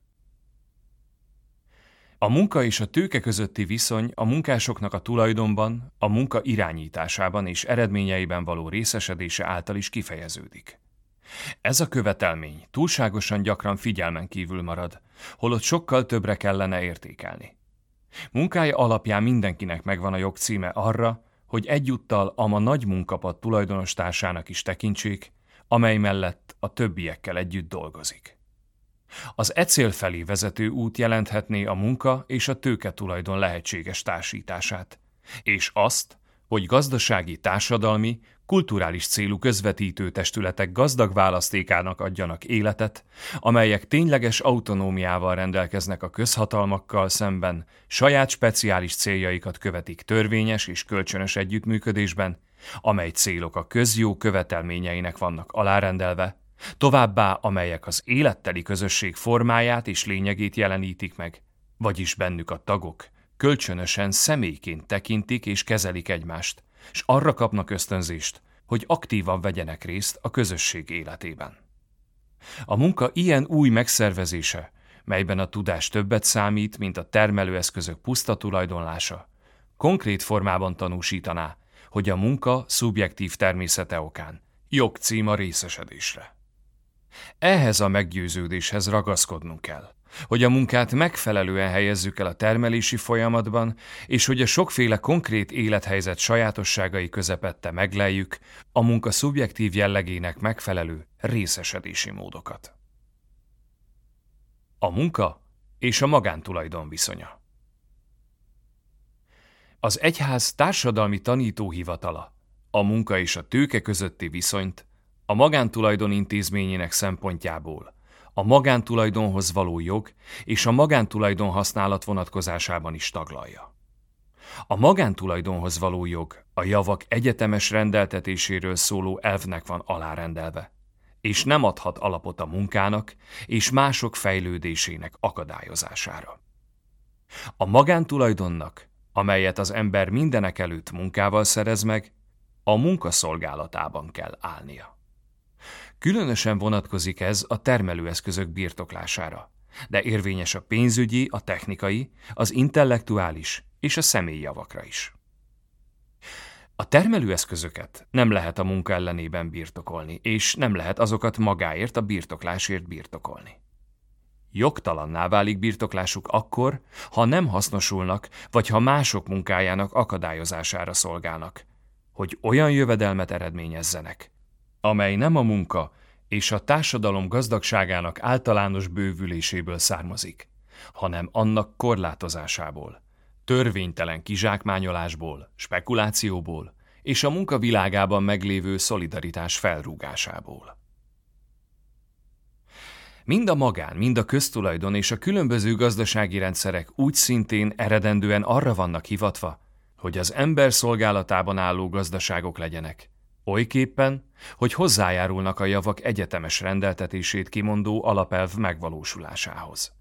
A munka és a tőke közötti viszony a munkásoknak a tulajdonban, a munka irányításában és eredményeiben való részesedése által is kifejeződik. Ez a követelmény túlságosan gyakran figyelmen kívül marad, holott sokkal többre kellene értékelni. Munkája alapján mindenkinek megvan a jogcíme arra, hogy egyúttal a ma nagy munkapad tulajdonos társának is tekintsék, amely mellett a többiekkel együtt dolgozik. Az e cél felé vezető út jelenthetné a munka és a tőke tulajdon lehetséges társítását, és azt, hogy gazdasági, társadalmi, kulturális célú közvetítő testületek gazdag választékának adjanak életet, amelyek tényleges autonómiával rendelkeznek a közhatalmakkal szemben, saját speciális céljaikat követik törvényes és kölcsönös együttműködésben, amely célok a közjó követelményeinek vannak alárendelve, továbbá amelyek az életteli közösség formáját és lényegét jelenítik meg, vagyis bennük a tagok kölcsönösen személyként tekintik és kezelik egymást, és arra kapnak ösztönzést, hogy aktívan vegyenek részt a közösség életében. A munka ilyen új megszervezése, melyben a tudás többet számít, mint a termelőeszközök puszta tulajdonlása, konkrét formában tanúsítaná, hogy a munka szubjektív természete okán jogcím a részesedésre. Ehhez a meggyőződéshez ragaszkodnunk kell, hogy a munkát megfelelően helyezzük el a termelési folyamatban, és hogy a sokféle konkrét élethelyzet sajátosságai közepette megleljük a munka szubjektív jellegének megfelelő részesedési módokat. A munka és a magántulajdon viszonya Az egyház társadalmi tanítóhivatala a munka és a tőke közötti viszonyt a magántulajdon intézményének szempontjából a magántulajdonhoz való jog és a magántulajdon használat vonatkozásában is taglalja. A magántulajdonhoz való jog a javak egyetemes rendeltetéséről szóló elvnek van alárendelve, és nem adhat alapot a munkának és mások fejlődésének akadályozására. A magántulajdonnak, amelyet az ember mindenek előtt munkával szerez meg, a munkaszolgálatában kell állnia. Különösen vonatkozik ez a termelőeszközök birtoklására, de érvényes a pénzügyi, a technikai, az intellektuális és a személyi javakra is. A termelőeszközöket nem lehet a munka ellenében birtokolni, és nem lehet azokat magáért a birtoklásért birtokolni. Jogtalanná válik birtoklásuk akkor, ha nem hasznosulnak, vagy ha mások munkájának akadályozására szolgálnak, hogy olyan jövedelmet eredményezzenek, amely nem a munka és a társadalom gazdagságának általános bővüléséből származik, hanem annak korlátozásából, törvénytelen kizsákmányolásból, spekulációból és a munkavilágában meglévő szolidaritás felrúgásából. Mind a magán, mind a köztulajdon és a különböző gazdasági rendszerek úgy szintén eredendően arra vannak hivatva, hogy az ember szolgálatában álló gazdaságok legyenek, Olyképpen, hogy hozzájárulnak a javak egyetemes rendeltetését kimondó alapelv megvalósulásához.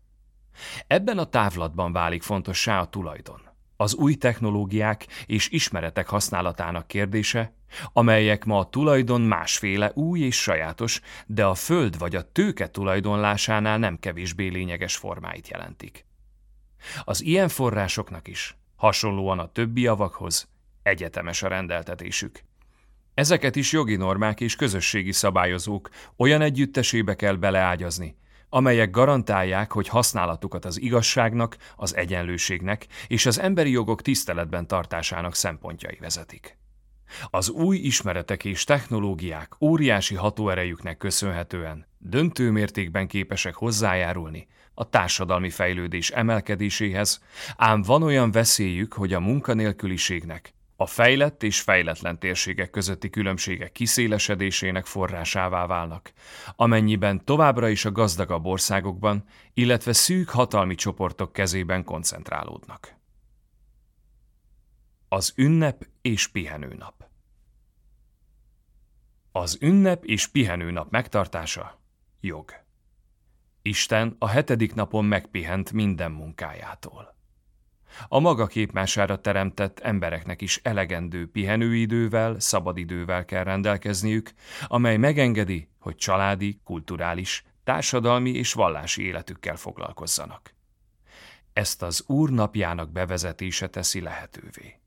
Ebben a távlatban válik fontossá a tulajdon, az új technológiák és ismeretek használatának kérdése, amelyek ma a tulajdon másféle új és sajátos, de a föld vagy a tőke tulajdonlásánál nem kevésbé lényeges formáit jelentik. Az ilyen forrásoknak is, hasonlóan a többi javakhoz, egyetemes a rendeltetésük, Ezeket is jogi normák és közösségi szabályozók olyan együttesébe kell beleágyazni, amelyek garantálják, hogy használatukat az igazságnak, az egyenlőségnek és az emberi jogok tiszteletben tartásának szempontjai vezetik. Az új ismeretek és technológiák óriási hatóerejüknek köszönhetően döntő mértékben képesek hozzájárulni a társadalmi fejlődés emelkedéséhez, ám van olyan veszélyük, hogy a munkanélküliségnek, a fejlett és fejletlen térségek közötti különbségek kiszélesedésének forrásává válnak, amennyiben továbbra is a gazdagabb országokban, illetve szűk hatalmi csoportok kezében koncentrálódnak. Az ünnep és pihenőnap Az ünnep és pihenőnap megtartása jog. Isten a hetedik napon megpihent minden munkájától. A maga képmására teremtett embereknek is elegendő pihenőidővel, szabadidővel kell rendelkezniük, amely megengedi, hogy családi, kulturális, társadalmi és vallási életükkel foglalkozzanak. Ezt az Úr napjának bevezetése teszi lehetővé.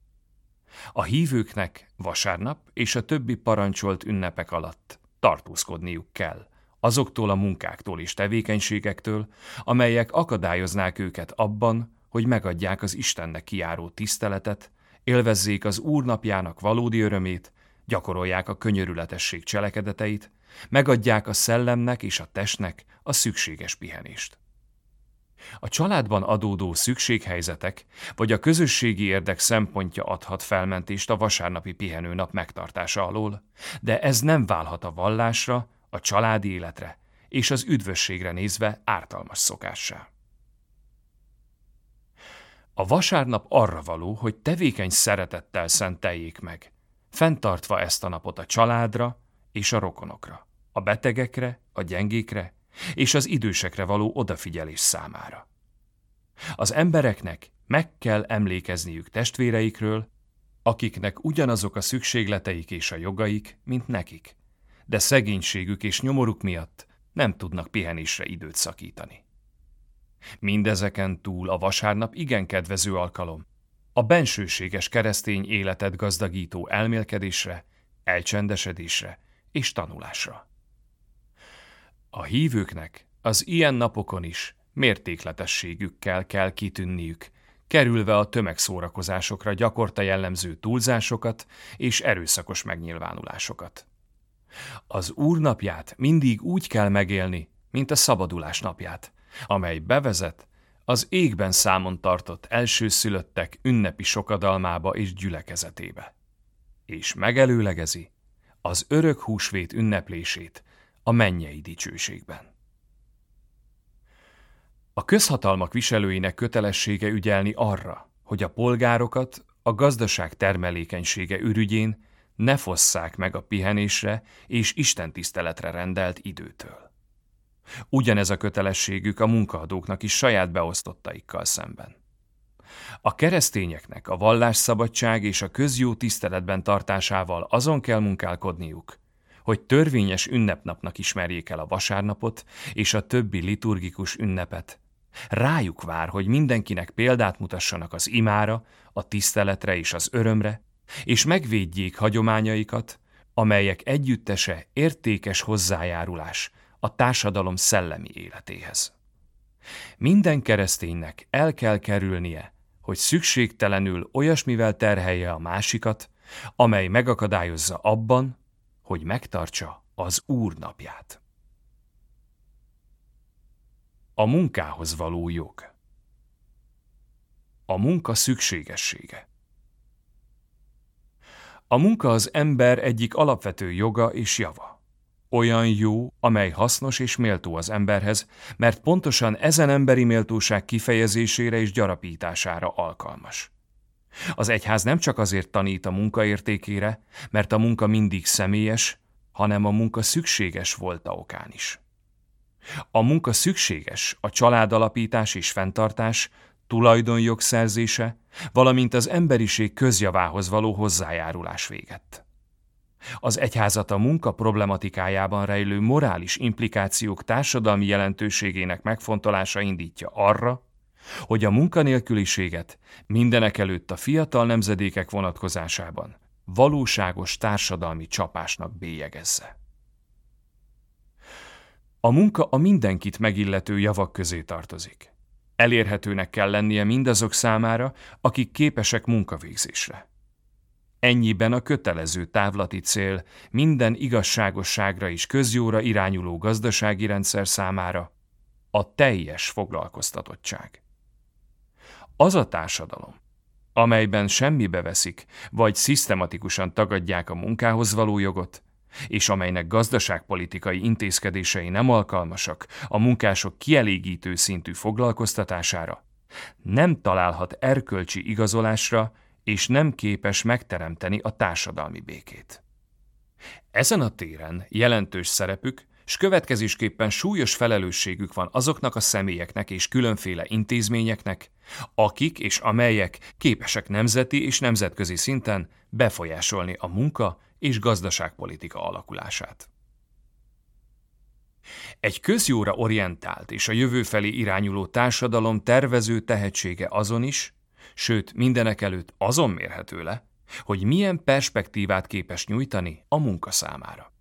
A hívőknek vasárnap és a többi parancsolt ünnepek alatt tartózkodniuk kell, azoktól a munkáktól és tevékenységektől, amelyek akadályoznák őket abban, hogy megadják az Istennek kiáró tiszteletet, élvezzék az Úr napjának valódi örömét, gyakorolják a könyörületesség cselekedeteit, megadják a szellemnek és a testnek a szükséges pihenést. A családban adódó szükséghelyzetek vagy a közösségi érdek szempontja adhat felmentést a vasárnapi pihenőnap megtartása alól, de ez nem válhat a vallásra, a családi életre és az üdvösségre nézve ártalmas szokássá. A vasárnap arra való, hogy tevékeny szeretettel szenteljék meg, fenntartva ezt a napot a családra és a rokonokra, a betegekre, a gyengékre és az idősekre való odafigyelés számára. Az embereknek meg kell emlékezniük testvéreikről, akiknek ugyanazok a szükségleteik és a jogaik, mint nekik, de szegénységük és nyomoruk miatt nem tudnak pihenésre időt szakítani. Mindezeken túl a vasárnap igen kedvező alkalom, a bensőséges keresztény életet gazdagító elmélkedésre, elcsendesedésre és tanulásra. A hívőknek az ilyen napokon is mértékletességükkel kell kitűnniük, kerülve a tömegszórakozásokra gyakorta jellemző túlzásokat és erőszakos megnyilvánulásokat. Az úrnapját mindig úgy kell megélni, mint a szabadulás napját, amely bevezet az égben számon tartott elsőszülöttek ünnepi sokadalmába és gyülekezetébe, és megelőlegezi az örök húsvét ünneplését a mennyei dicsőségben. A közhatalmak viselőinek kötelessége ügyelni arra, hogy a polgárokat a gazdaság termelékenysége ürügyén ne fosszák meg a pihenésre és istentiszteletre rendelt időtől. Ugyanez a kötelességük a munkaadóknak is saját beosztottaikkal szemben. A keresztényeknek a vallásszabadság és a közjó tiszteletben tartásával azon kell munkálkodniuk, hogy törvényes ünnepnapnak ismerjék el a vasárnapot és a többi liturgikus ünnepet. Rájuk vár, hogy mindenkinek példát mutassanak az imára, a tiszteletre és az örömre, és megvédjék hagyományaikat, amelyek együttese értékes hozzájárulás a társadalom szellemi életéhez. Minden kereszténynek el kell kerülnie, hogy szükségtelenül olyasmivel terhelje a másikat, amely megakadályozza abban, hogy megtartsa az Úr napját. A munkához való jog A munka szükségessége A munka az ember egyik alapvető joga és java. Olyan jó, amely hasznos és méltó az emberhez, mert pontosan ezen emberi méltóság kifejezésére és gyarapítására alkalmas. Az egyház nem csak azért tanít a munka értékére, mert a munka mindig személyes, hanem a munka szükséges volta okán is. A munka szükséges a családalapítás és fenntartás, tulajdonjog szerzése, valamint az emberiség közjavához való hozzájárulás véget. Az egyházat a munka problematikájában rejlő morális implikációk társadalmi jelentőségének megfontolása indítja arra, hogy a munkanélküliséget mindenek előtt a fiatal nemzedékek vonatkozásában valóságos társadalmi csapásnak bélyegezze. A munka a mindenkit megillető javak közé tartozik. Elérhetőnek kell lennie mindazok számára, akik képesek munkavégzésre. Ennyiben a kötelező távlati cél minden igazságosságra és közjóra irányuló gazdasági rendszer számára a teljes foglalkoztatottság. Az a társadalom, amelyben semmibe veszik, vagy szisztematikusan tagadják a munkához való jogot, és amelynek gazdaságpolitikai intézkedései nem alkalmasak a munkások kielégítő szintű foglalkoztatására, nem találhat erkölcsi igazolásra, és nem képes megteremteni a társadalmi békét. Ezen a téren jelentős szerepük, s következésképpen súlyos felelősségük van azoknak a személyeknek és különféle intézményeknek, akik és amelyek képesek nemzeti és nemzetközi szinten befolyásolni a munka és gazdaságpolitika alakulását. Egy közjóra orientált és a jövő felé irányuló társadalom tervező tehetsége azon is, sőt mindenek előtt azon mérhető le, hogy milyen perspektívát képes nyújtani a munka számára.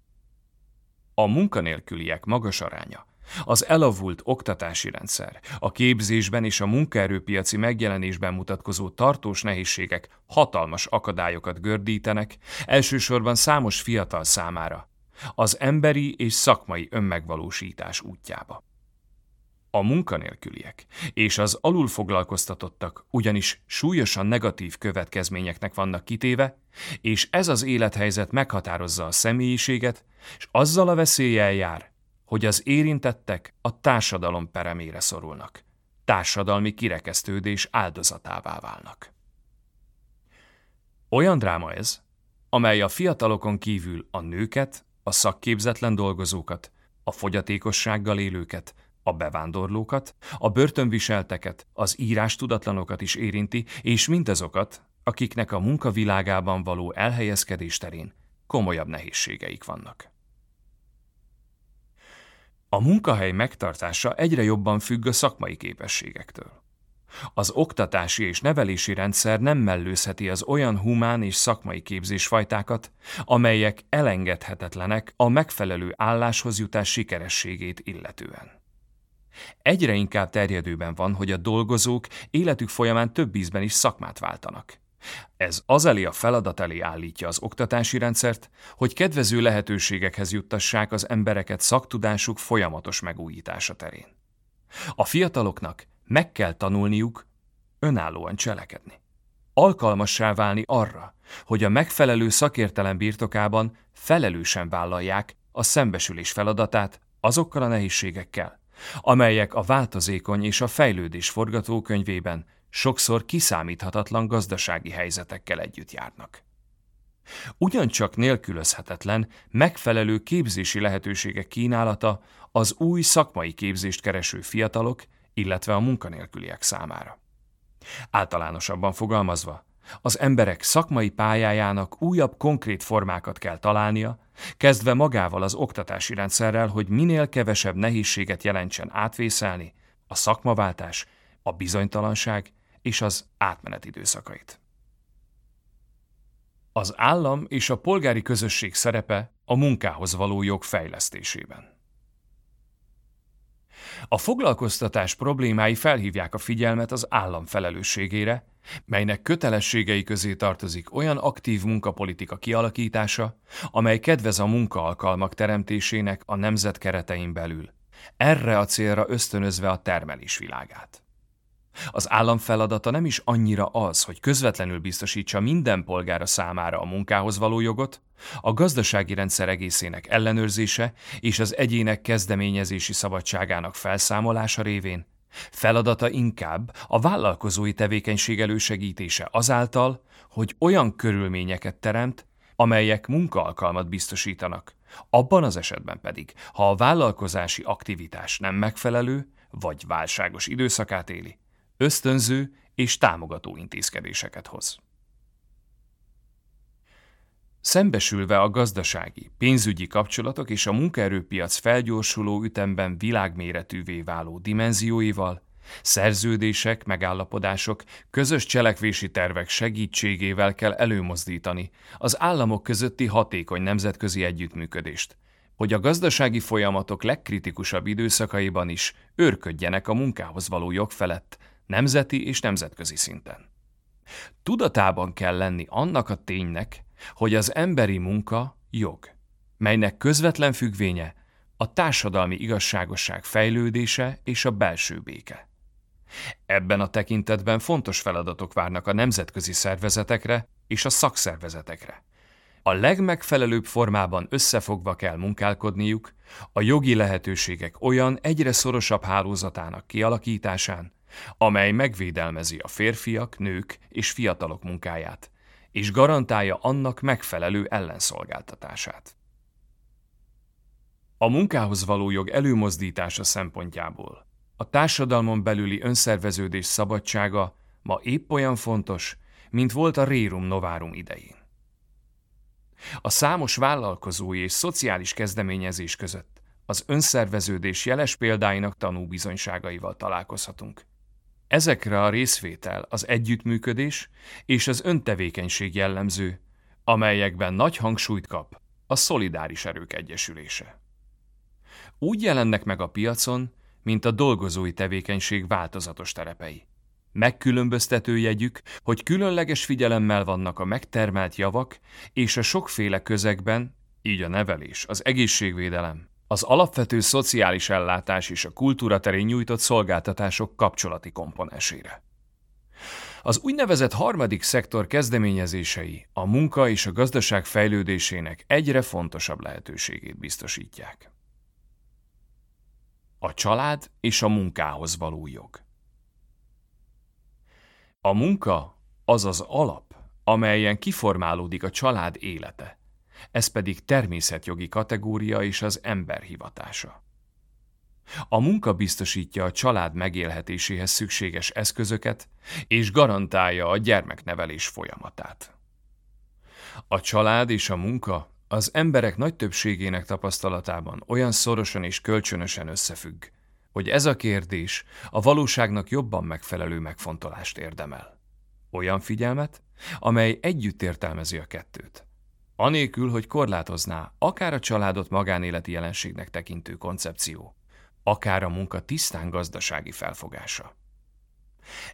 A munkanélküliek magas aránya, az elavult oktatási rendszer, a képzésben és a munkaerőpiaci megjelenésben mutatkozó tartós nehézségek hatalmas akadályokat gördítenek, elsősorban számos fiatal számára, az emberi és szakmai önmegvalósítás útjába. A munkanélküliek és az alulfoglalkoztatottak ugyanis súlyosan negatív következményeknek vannak kitéve, és ez az élethelyzet meghatározza a személyiséget, és azzal a veszéllyel jár, hogy az érintettek a társadalom peremére szorulnak, társadalmi kirekesztődés áldozatává válnak. Olyan dráma ez, amely a fiatalokon kívül a nőket, a szakképzetlen dolgozókat, a fogyatékossággal élőket, a bevándorlókat, a börtönviselteket, az írás tudatlanokat is érinti, és mindazokat, akiknek a munkavilágában való elhelyezkedés terén komolyabb nehézségeik vannak. A munkahely megtartása egyre jobban függ a szakmai képességektől. Az oktatási és nevelési rendszer nem mellőzheti az olyan humán és szakmai képzésfajtákat, amelyek elengedhetetlenek a megfelelő álláshoz jutás sikerességét illetően. Egyre inkább terjedőben van, hogy a dolgozók életük folyamán több ízben is szakmát váltanak. Ez az elé a feladat elé állítja az oktatási rendszert, hogy kedvező lehetőségekhez juttassák az embereket szaktudásuk folyamatos megújítása terén. A fiataloknak meg kell tanulniuk önállóan cselekedni. Alkalmassá válni arra, hogy a megfelelő szakértelem birtokában felelősen vállalják a szembesülés feladatát azokkal a nehézségekkel, amelyek a változékony és a fejlődés forgatókönyvében sokszor kiszámíthatatlan gazdasági helyzetekkel együtt járnak. Ugyancsak nélkülözhetetlen, megfelelő képzési lehetőségek kínálata az új szakmai képzést kereső fiatalok, illetve a munkanélküliek számára. Általánosabban fogalmazva, az emberek szakmai pályájának újabb konkrét formákat kell találnia, kezdve magával az oktatási rendszerrel, hogy minél kevesebb nehézséget jelentsen átvészelni a szakmaváltás, a bizonytalanság és az átmenet időszakait. Az állam és a polgári közösség szerepe a munkához való jog fejlesztésében. A foglalkoztatás problémái felhívják a figyelmet az állam felelősségére, melynek kötelességei közé tartozik olyan aktív munkapolitika kialakítása, amely kedvez a munkaalkalmak teremtésének a nemzet keretein belül, erre a célra ösztönözve a termelés világát. Az állam feladata nem is annyira az, hogy közvetlenül biztosítsa minden polgára számára a munkához való jogot, a gazdasági rendszer egészének ellenőrzése és az egyének kezdeményezési szabadságának felszámolása révén, feladata inkább a vállalkozói tevékenység elősegítése azáltal, hogy olyan körülményeket teremt, amelyek munkaalkalmat biztosítanak. Abban az esetben pedig, ha a vállalkozási aktivitás nem megfelelő, vagy válságos időszakát éli, ösztönző és támogató intézkedéseket hoz. Szembesülve a gazdasági, pénzügyi kapcsolatok és a munkaerőpiac felgyorsuló ütemben világméretűvé váló dimenzióival, szerződések, megállapodások, közös cselekvési tervek segítségével kell előmozdítani az államok közötti hatékony nemzetközi együttműködést, hogy a gazdasági folyamatok legkritikusabb időszakaiban is őrködjenek a munkához való jog felett, nemzeti és nemzetközi szinten. Tudatában kell lenni annak a ténynek, hogy az emberi munka jog, melynek közvetlen függvénye a társadalmi igazságosság fejlődése és a belső béke. Ebben a tekintetben fontos feladatok várnak a nemzetközi szervezetekre és a szakszervezetekre. A legmegfelelőbb formában összefogva kell munkálkodniuk a jogi lehetőségek olyan egyre szorosabb hálózatának kialakításán, amely megvédelmezi a férfiak, nők és fiatalok munkáját, és garantálja annak megfelelő ellenszolgáltatását. A munkához való jog előmozdítása szempontjából a társadalmon belüli önszerveződés szabadsága ma épp olyan fontos, mint volt a Rerum Novarum idején. A számos vállalkozói és szociális kezdeményezés között az önszerveződés jeles példáinak tanúbizonyságaival találkozhatunk. Ezekre a részvétel, az együttműködés és az öntevékenység jellemző, amelyekben nagy hangsúlyt kap a szolidáris erők egyesülése. Úgy jelennek meg a piacon, mint a dolgozói tevékenység változatos terepei. Megkülönböztető jegyük, hogy különleges figyelemmel vannak a megtermelt javak és a sokféle közegben, így a nevelés, az egészségvédelem, az alapvető szociális ellátás és a kultúra terén nyújtott szolgáltatások kapcsolati komponensére. Az úgynevezett harmadik szektor kezdeményezései a munka és a gazdaság fejlődésének egyre fontosabb lehetőségét biztosítják. A család és a munkához való jog. A munka az az alap, amelyen kiformálódik a család élete, ez pedig természetjogi kategória és az ember hivatása. A munka biztosítja a család megélhetéséhez szükséges eszközöket, és garantálja a gyermeknevelés folyamatát. A család és a munka az emberek nagy többségének tapasztalatában olyan szorosan és kölcsönösen összefügg, hogy ez a kérdés a valóságnak jobban megfelelő megfontolást érdemel. Olyan figyelmet, amely együtt értelmezi a kettőt. Anélkül, hogy korlátozná akár a családot magánéleti jelenségnek tekintő koncepció, akár a munka tisztán gazdasági felfogása.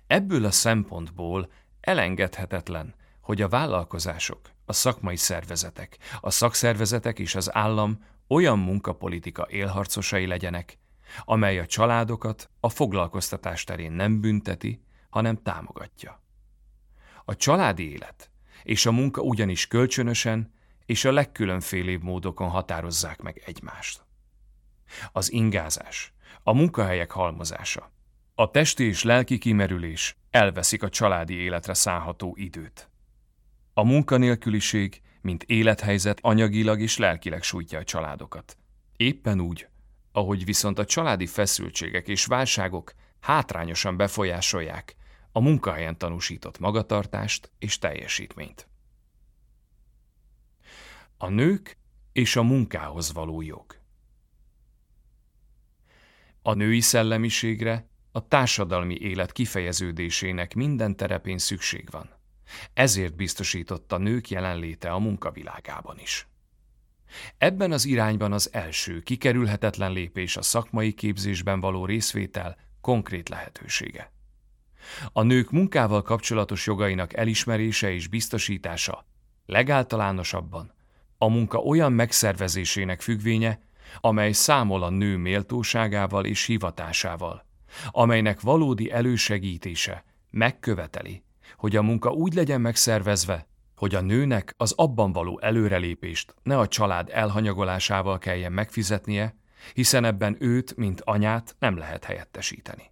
Ebből a szempontból elengedhetetlen, hogy a vállalkozások, a szakmai szervezetek, a szakszervezetek és az állam olyan munkapolitika élharcosai legyenek, amely a családokat a foglalkoztatás terén nem bünteti, hanem támogatja. A családi élet és a munka ugyanis kölcsönösen és a legkülönfélébb módokon határozzák meg egymást. Az ingázás, a munkahelyek halmozása, a testi és lelki kimerülés elveszik a családi életre szállható időt. A munkanélküliség, mint élethelyzet anyagilag és lelkileg sújtja a családokat. Éppen úgy, ahogy viszont a családi feszültségek és válságok hátrányosan befolyásolják a munkahelyen tanúsított magatartást és teljesítményt. A nők és a munkához való jog. A női szellemiségre a társadalmi élet kifejeződésének minden terepén szükség van. Ezért biztosította nők jelenléte a munkavilágában is. Ebben az irányban az első, kikerülhetetlen lépés a szakmai képzésben való részvétel konkrét lehetősége. A nők munkával kapcsolatos jogainak elismerése és biztosítása legáltalánosabban a munka olyan megszervezésének függvénye, amely számol a nő méltóságával és hivatásával, amelynek valódi elősegítése megköveteli, hogy a munka úgy legyen megszervezve, hogy a nőnek az abban való előrelépést ne a család elhanyagolásával kelljen megfizetnie, hiszen ebben őt, mint anyát nem lehet helyettesíteni.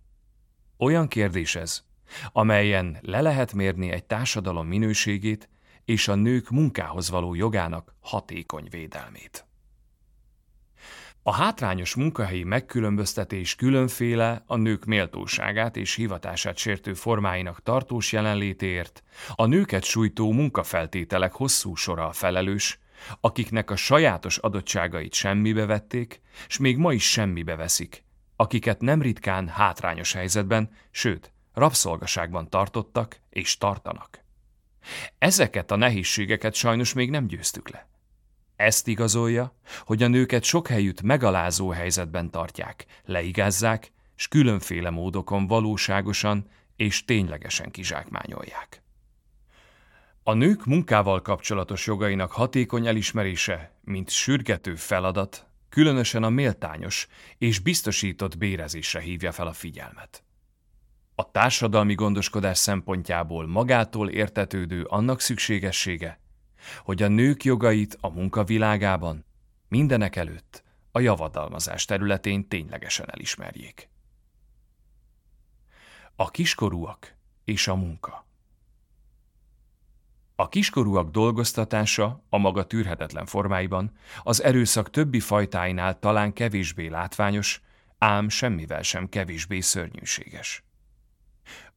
Olyan kérdés ez, amelyen le lehet mérni egy társadalom minőségét és a nők munkához való jogának hatékony védelmét. A hátrányos munkahelyi megkülönböztetés különféle a nők méltóságát és hivatását sértő formáinak tartós jelenlétéért a nőket sújtó munkafeltételek hosszú sora a felelős, akiknek a sajátos adottságait semmibe vették, s még ma is semmibe veszik, akiket nem ritkán hátrányos helyzetben, sőt, rabszolgaságban tartottak és tartanak. Ezeket a nehézségeket sajnos még nem győztük le. Ezt igazolja, hogy a nőket sok helyütt megalázó helyzetben tartják, leigázzák, s különféle módokon valóságosan és ténylegesen kizsákmányolják. A nők munkával kapcsolatos jogainak hatékony elismerése, mint sürgető feladat, különösen a méltányos és biztosított bérezésre hívja fel a figyelmet. A társadalmi gondoskodás szempontjából magától értetődő annak szükségessége, hogy a nők jogait a munkavilágában mindenek előtt a javadalmazás területén ténylegesen elismerjék. A kiskorúak és a munka A kiskorúak dolgoztatása a maga tűrhetetlen formáiban az erőszak többi fajtáinál talán kevésbé látványos, ám semmivel sem kevésbé szörnyűséges.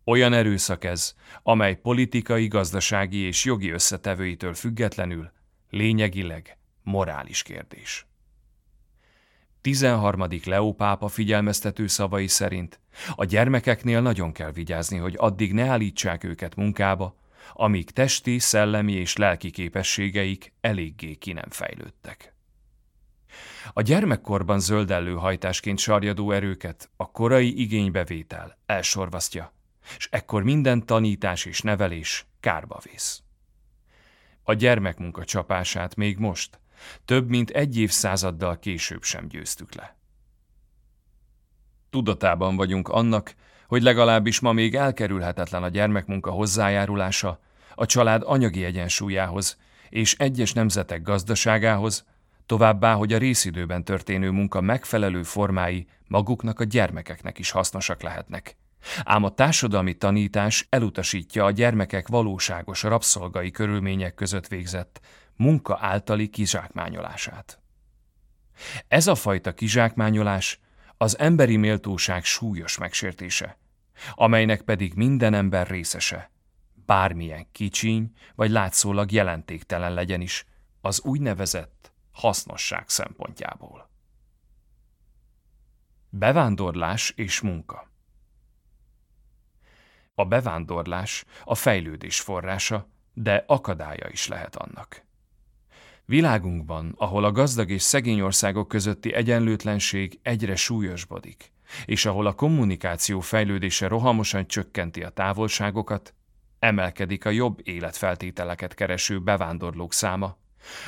Olyan erőszak ez, amely politikai, gazdasági és jogi összetevőitől függetlenül lényegileg morális kérdés. 13. Leó pápa figyelmeztető szavai szerint a gyermekeknél nagyon kell vigyázni, hogy addig ne állítsák őket munkába, amíg testi, szellemi és lelki képességeik eléggé ki nem fejlődtek. A gyermekkorban zöldellő hajtásként sarjadó erőket a korai igénybevétel elsorvasztja, és ekkor minden tanítás és nevelés kárba vész. A gyermekmunka csapását még most, több mint egy évszázaddal később sem győztük le. Tudatában vagyunk annak, hogy legalábbis ma még elkerülhetetlen a gyermekmunka hozzájárulása a család anyagi egyensúlyához és egyes nemzetek gazdaságához, továbbá, hogy a részidőben történő munka megfelelő formái maguknak a gyermekeknek is hasznosak lehetnek. Ám a társadalmi tanítás elutasítja a gyermekek valóságos rabszolgai körülmények között végzett munka általi kizsákmányolását. Ez a fajta kizsákmányolás az emberi méltóság súlyos megsértése, amelynek pedig minden ember részese, bármilyen kicsiny vagy látszólag jelentéktelen legyen is, az úgynevezett hasznosság szempontjából. Bevándorlás és munka A bevándorlás a fejlődés forrása, de akadálya is lehet annak. Világunkban, ahol a gazdag és szegény országok közötti egyenlőtlenség egyre súlyosbodik, és ahol a kommunikáció fejlődése rohamosan csökkenti a távolságokat, emelkedik a jobb életfeltételeket kereső bevándorlók száma,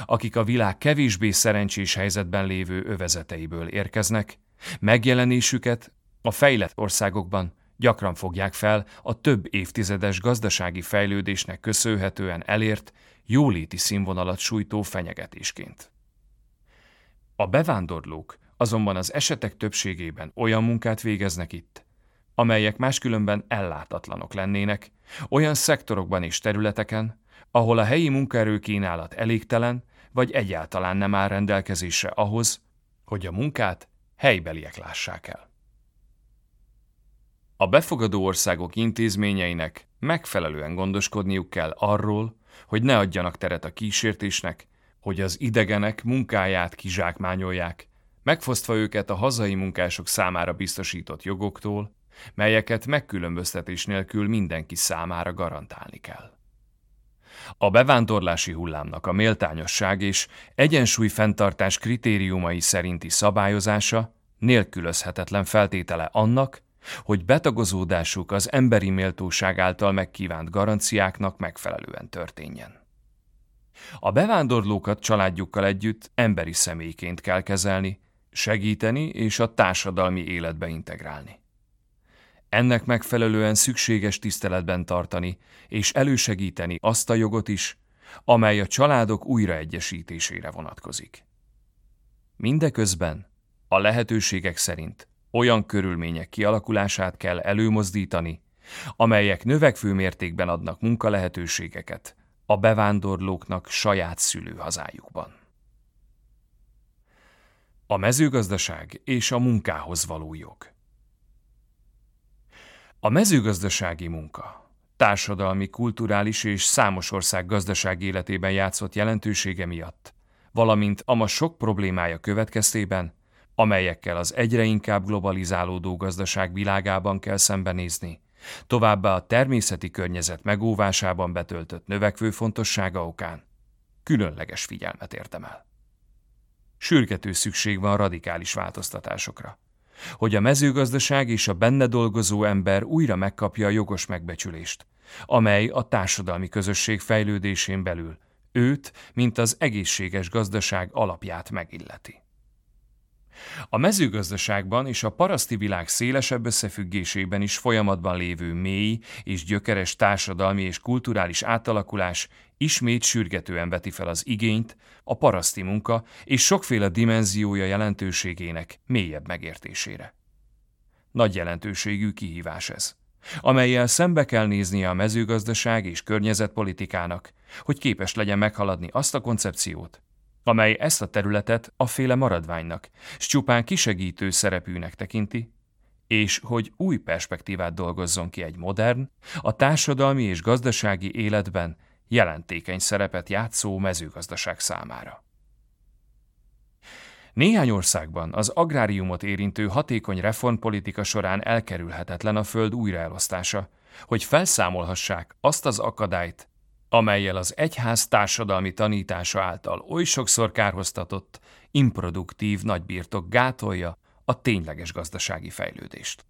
akik a világ kevésbé szerencsés helyzetben lévő övezeteiből érkeznek, megjelenésüket a fejlett országokban gyakran fogják fel a több évtizedes gazdasági fejlődésnek köszönhetően elért jóléti színvonalat sújtó fenyegetésként. A bevándorlók azonban az esetek többségében olyan munkát végeznek itt, amelyek máskülönben ellátatlanok lennének, olyan szektorokban és területeken, ahol a helyi munkaerő kínálat elégtelen, vagy egyáltalán nem áll rendelkezésre ahhoz, hogy a munkát helybeliek lássák el. A befogadó országok intézményeinek megfelelően gondoskodniuk kell arról, hogy ne adjanak teret a kísértésnek, hogy az idegenek munkáját kizsákmányolják, megfosztva őket a hazai munkások számára biztosított jogoktól, melyeket megkülönböztetés nélkül mindenki számára garantálni kell. A bevándorlási hullámnak a méltányosság és egyensúly fenntartás kritériumai szerinti szabályozása nélkülözhetetlen feltétele annak, hogy betagozódásuk az emberi méltóság által megkívánt garanciáknak megfelelően történjen. A bevándorlókat családjukkal együtt emberi személyként kell kezelni, segíteni és a társadalmi életbe integrálni. Ennek megfelelően szükséges tiszteletben tartani és elősegíteni azt a jogot is, amely a családok újraegyesítésére vonatkozik. Mindeközben a lehetőségek szerint olyan körülmények kialakulását kell előmozdítani, amelyek növekvő mértékben adnak munkalehetőségeket a bevándorlóknak saját szülőhazájukban. A mezőgazdaság és a munkához való jog A mezőgazdasági munka társadalmi, kulturális és számos ország gazdasági életében játszott jelentősége miatt, valamint a ma sok problémája következtében amelyekkel az egyre inkább globalizálódó gazdaság világában kell szembenézni, továbbá a természeti környezet megóvásában betöltött növekvő fontossága okán különleges figyelmet értem el. sürgető szükség van radikális változtatásokra. Hogy a mezőgazdaság és a benne dolgozó ember újra megkapja a jogos megbecsülést, amely a társadalmi közösség fejlődésén belül őt, mint az egészséges gazdaság alapját megilleti. A mezőgazdaságban és a paraszti világ szélesebb összefüggésében is folyamatban lévő mély és gyökeres társadalmi és kulturális átalakulás ismét sürgetően veti fel az igényt a paraszti munka és sokféle dimenziója jelentőségének mélyebb megértésére. Nagy jelentőségű kihívás ez, amelyel szembe kell néznie a mezőgazdaság és környezetpolitikának, hogy képes legyen meghaladni azt a koncepciót, amely ezt a területet a féle maradványnak, s csupán kisegítő szerepűnek tekinti, és hogy új perspektívát dolgozzon ki egy modern, a társadalmi és gazdasági életben jelentékeny szerepet játszó mezőgazdaság számára. Néhány országban az agráriumot érintő hatékony reformpolitika során elkerülhetetlen a föld újraelosztása, hogy felszámolhassák azt az akadályt, amelyel az egyház társadalmi tanítása által oly sokszor kárhoztatott, improduktív nagybirtok gátolja a tényleges gazdasági fejlődést.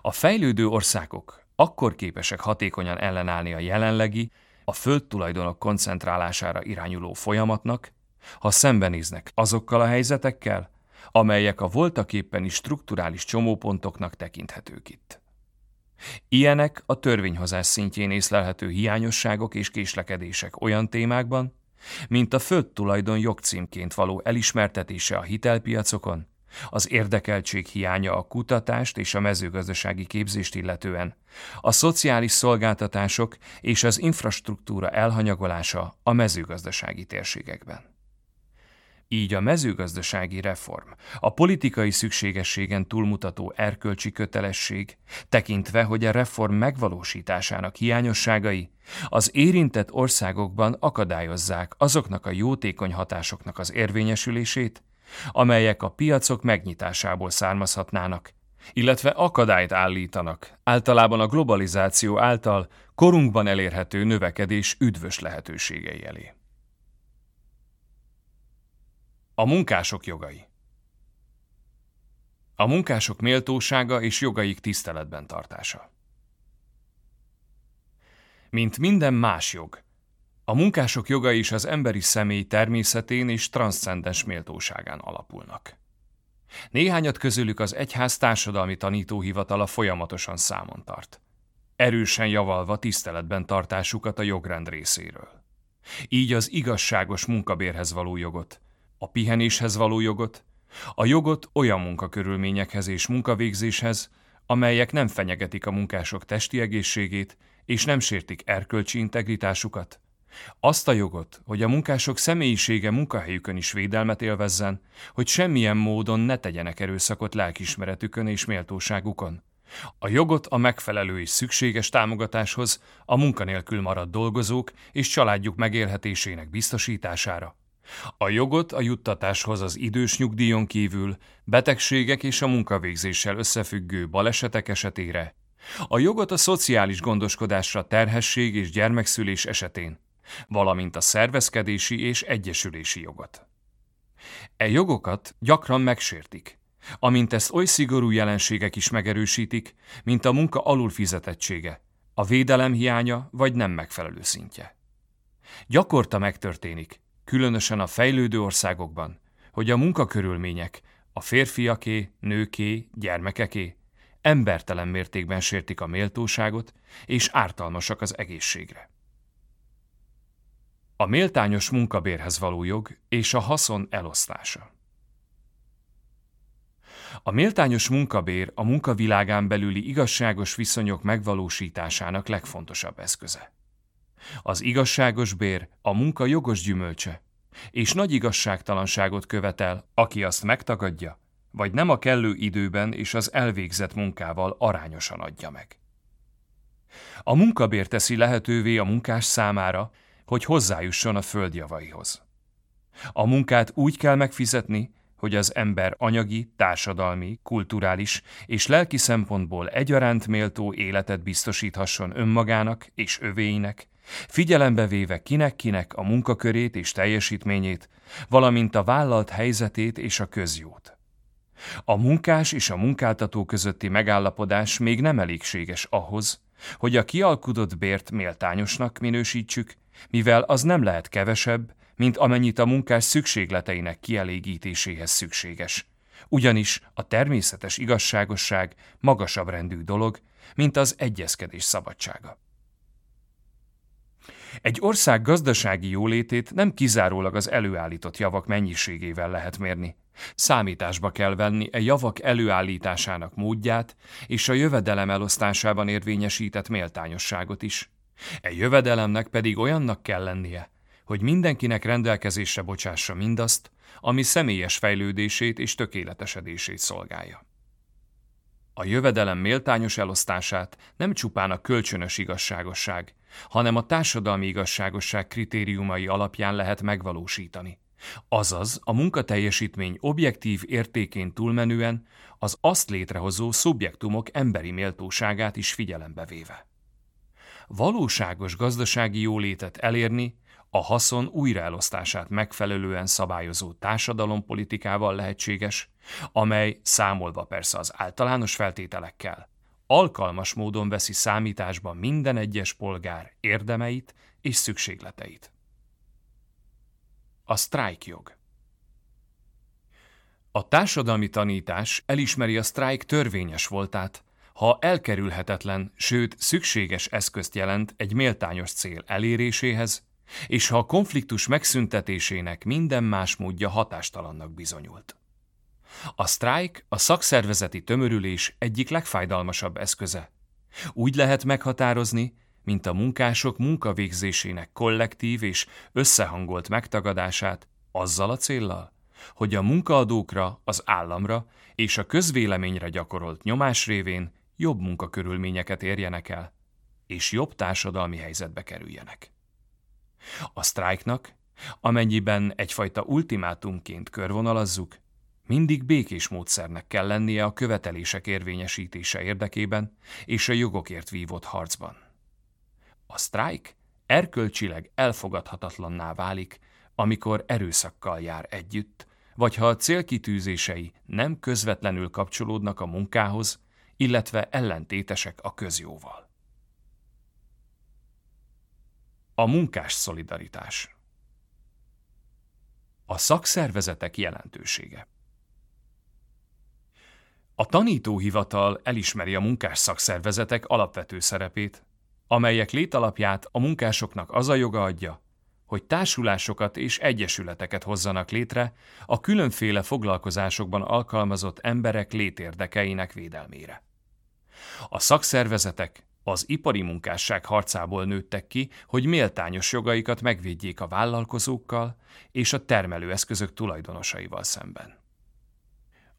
A fejlődő országok akkor képesek hatékonyan ellenállni a jelenlegi, a földtulajdonok koncentrálására irányuló folyamatnak, ha szembenéznek azokkal a helyzetekkel, amelyek a voltaképpeni strukturális csomópontoknak tekinthetők itt. Ilyenek a törvényhozás szintjén észlelhető hiányosságok és késlekedések olyan témákban, mint a földtulajdon jogcímként való elismertetése a hitelpiacokon, az érdekeltség hiánya a kutatást és a mezőgazdasági képzést illetően, a szociális szolgáltatások és az infrastruktúra elhanyagolása a mezőgazdasági térségekben. Így a mezőgazdasági reform, a politikai szükségességen túlmutató erkölcsi kötelesség, tekintve, hogy a reform megvalósításának hiányosságai az érintett országokban akadályozzák azoknak a jótékony hatásoknak az érvényesülését, amelyek a piacok megnyitásából származhatnának, illetve akadályt állítanak, általában a globalizáció által korunkban elérhető növekedés üdvös lehetőségei elé. A munkások jogai A munkások méltósága és jogaik tiszteletben tartása. Mint minden más jog, a munkások jogai is az emberi személy természetén és transzcendens méltóságán alapulnak. Néhányat közülük az egyház társadalmi tanítóhivatala folyamatosan számon tart, erősen javalva tiszteletben tartásukat a jogrend részéről. Így az igazságos munkabérhez való jogot, a pihenéshez való jogot, a jogot olyan munkakörülményekhez és munkavégzéshez, amelyek nem fenyegetik a munkások testi egészségét és nem sértik erkölcsi integritásukat, azt a jogot, hogy a munkások személyisége munkahelyükön is védelmet élvezzen, hogy semmilyen módon ne tegyenek erőszakot lelkismeretükön és méltóságukon. A jogot a megfelelő és szükséges támogatáshoz a munkanélkül maradt dolgozók és családjuk megélhetésének biztosítására. A jogot a juttatáshoz az idős nyugdíjon kívül betegségek és a munkavégzéssel összefüggő balesetek esetére, a jogot a szociális gondoskodásra terhesség és gyermekszülés esetén, valamint a szervezkedési és egyesülési jogot. E jogokat gyakran megsértik, amint ezt oly szigorú jelenségek is megerősítik, mint a munka alulfizetettsége, a védelem hiánya vagy nem megfelelő szintje. Gyakorta megtörténik, különösen a fejlődő országokban, hogy a munkakörülmények a férfiaké, nőké, gyermekeké embertelen mértékben sértik a méltóságot és ártalmasak az egészségre. A méltányos munkabérhez való jog és a haszon elosztása. A méltányos munkabér a munkavilágán belüli igazságos viszonyok megvalósításának legfontosabb eszköze. Az igazságos bér a munka jogos gyümölcse, és nagy igazságtalanságot követel, aki azt megtagadja, vagy nem a kellő időben és az elvégzett munkával arányosan adja meg. A munkabér teszi lehetővé a munkás számára, hogy hozzájusson a földjavaihoz. A munkát úgy kell megfizetni, hogy az ember anyagi, társadalmi, kulturális és lelki szempontból egyaránt méltó életet biztosíthasson önmagának és övéinek, figyelembe véve kinek-kinek a munkakörét és teljesítményét, valamint a vállalt helyzetét és a közjót. A munkás és a munkáltató közötti megállapodás még nem elégséges ahhoz, hogy a kialkudott bért méltányosnak minősítsük, mivel az nem lehet kevesebb, mint amennyit a munkás szükségleteinek kielégítéséhez szükséges. Ugyanis a természetes igazságosság magasabb rendű dolog, mint az egyezkedés szabadsága. Egy ország gazdasági jólétét nem kizárólag az előállított javak mennyiségével lehet mérni. Számításba kell venni a javak előállításának módját és a jövedelem elosztásában érvényesített méltányosságot is. E jövedelemnek pedig olyannak kell lennie, hogy mindenkinek rendelkezésre bocsássa mindazt, ami személyes fejlődését és tökéletesedését szolgálja. A jövedelem méltányos elosztását nem csupán a kölcsönös igazságosság, hanem a társadalmi igazságosság kritériumai alapján lehet megvalósítani. Azaz a munkateljesítmény objektív értékén túlmenően az azt létrehozó szubjektumok emberi méltóságát is figyelembe véve. Valóságos gazdasági jólétet elérni a haszon újraelosztását megfelelően szabályozó társadalompolitikával lehetséges, amely számolva persze az általános feltételekkel, alkalmas módon veszi számításba minden egyes polgár érdemeit és szükségleteit. A sztrájkjog A társadalmi tanítás elismeri a sztrájk törvényes voltát, ha elkerülhetetlen, sőt szükséges eszközt jelent egy méltányos cél eléréséhez, és ha a konfliktus megszüntetésének minden más módja hatástalannak bizonyult. A sztrájk a szakszervezeti tömörülés egyik legfájdalmasabb eszköze. Úgy lehet meghatározni, mint a munkások munkavégzésének kollektív és összehangolt megtagadását azzal a céllal, hogy a munkaadókra, az államra és a közvéleményre gyakorolt nyomás révén jobb munkakörülményeket érjenek el, és jobb társadalmi helyzetbe kerüljenek. A sztrájknak, amennyiben egyfajta ultimátumként körvonalazzuk, mindig békés módszernek kell lennie a követelések érvényesítése érdekében és a jogokért vívott harcban. A sztrájk erkölcsileg elfogadhatatlanná válik, amikor erőszakkal jár együtt, vagy ha a célkitűzései nem közvetlenül kapcsolódnak a munkához, illetve ellentétesek a közjóval. A munkás szolidaritás A szakszervezetek jelentősége A tanítóhivatal elismeri a munkás szakszervezetek alapvető szerepét, amelyek létalapját a munkásoknak az a joga adja, hogy társulásokat és egyesületeket hozzanak létre a különféle foglalkozásokban alkalmazott emberek létérdekeinek védelmére. A szakszervezetek az ipari munkásság harcából nőttek ki, hogy méltányos jogaikat megvédjék a vállalkozókkal és a termelőeszközök tulajdonosaival szemben.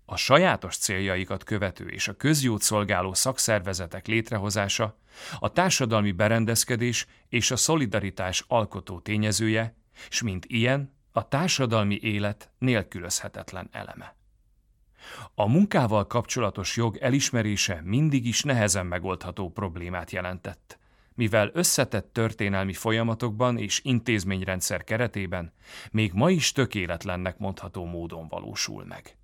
A sajátos céljaikat követő és a közjót szolgáló szakszervezetek létrehozása a társadalmi berendezkedés és a szolidaritás alkotó tényezője, s mint ilyen a társadalmi élet nélkülözhetetlen eleme. A munkával kapcsolatos jog elismerése mindig is nehezen megoldható problémát jelentett, mivel összetett történelmi folyamatokban és intézményrendszer keretében még ma is tökéletlennek mondható módon valósul meg.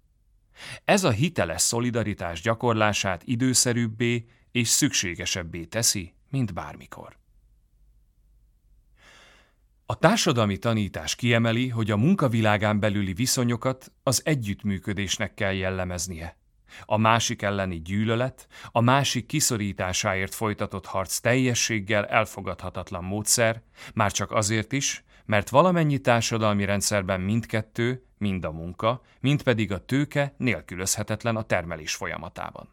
Ez a hiteles szolidaritás gyakorlását időszerűbbé és szükségesebbé teszi, mint bármikor. A társadalmi tanítás kiemeli, hogy a munkavilágán belüli viszonyokat az együttműködésnek kell jellemeznie. A másik elleni gyűlölet, a másik kiszorításáért folytatott harc teljességgel elfogadhatatlan módszer, már csak azért is, mert valamennyi társadalmi rendszerben mindkettő, mind a munka, mind pedig a tőke nélkülözhetetlen a termelés folyamatában.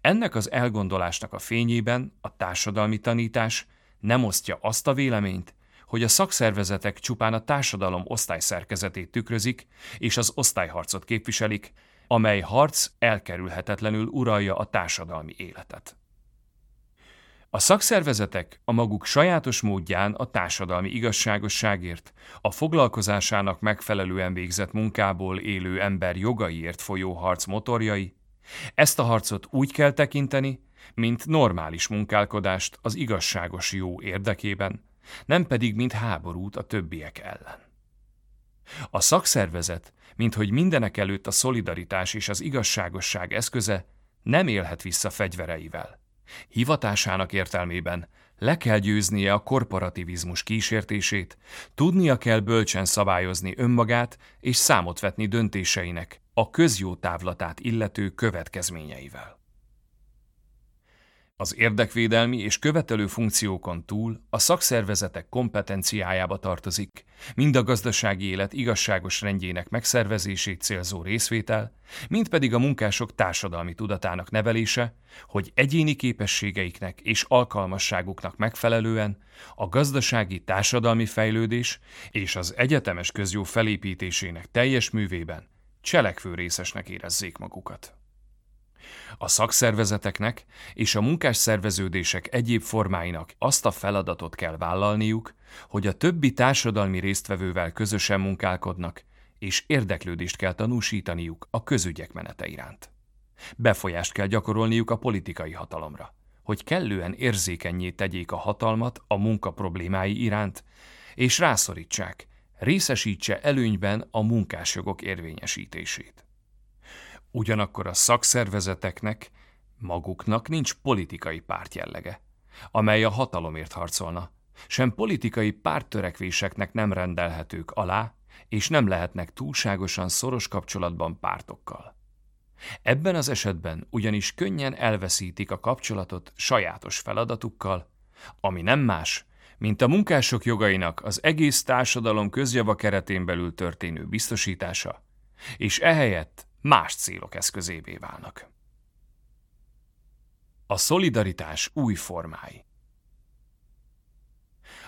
Ennek az elgondolásnak a fényében a társadalmi tanítás nem osztja azt a véleményt, hogy a szakszervezetek csupán a társadalom osztályszerkezetét tükrözik, és az osztályharcot képviselik, amely harc elkerülhetetlenül uralja a társadalmi életet. A szakszervezetek a maguk sajátos módján a társadalmi igazságosságért, a foglalkozásának megfelelően végzett munkából élő ember jogaiért folyó harc motorjai, ezt a harcot úgy kell tekinteni, mint normális munkálkodást az igazságos jó érdekében, nem pedig mint háborút a többiek ellen. A szakszervezet, minthogy mindenek előtt a szolidaritás és az igazságosság eszköze, nem élhet vissza fegyvereivel. Hivatásának értelmében le kell győznie a korporativizmus kísértését, tudnia kell bölcsen szabályozni önmagát és számot vetni döntéseinek a közjó távlatát illető következményeivel. Az érdekvédelmi és követelő funkciókon túl a szakszervezetek kompetenciájába tartozik, mind a gazdasági élet igazságos rendjének megszervezését célzó részvétel, mind pedig a munkások társadalmi tudatának nevelése, hogy egyéni képességeiknek és alkalmasságuknak megfelelően a gazdasági társadalmi fejlődés és az egyetemes közjó felépítésének teljes művében cselekvő részesnek érezzék magukat. A szakszervezeteknek és a munkás szerveződések egyéb formáinak azt a feladatot kell vállalniuk, hogy a többi társadalmi résztvevővel közösen munkálkodnak, és érdeklődést kell tanúsítaniuk a közügyek menete iránt. Befolyást kell gyakorolniuk a politikai hatalomra, hogy kellően érzékenyé tegyék a hatalmat a munka problémái iránt, és rászorítsák, részesítse előnyben a munkásjogok érvényesítését. Ugyanakkor a szakszervezeteknek maguknak nincs politikai pártjellege, amely a hatalomért harcolna, sem politikai párttörekvéseknek nem rendelhetők alá, és nem lehetnek túlságosan szoros kapcsolatban pártokkal. Ebben az esetben ugyanis könnyen elveszítik a kapcsolatot sajátos feladatukkal, ami nem más, mint a munkások jogainak az egész társadalom közjava keretén belül történő biztosítása, és ehelyett más célok eszközévé válnak. A szolidaritás új formái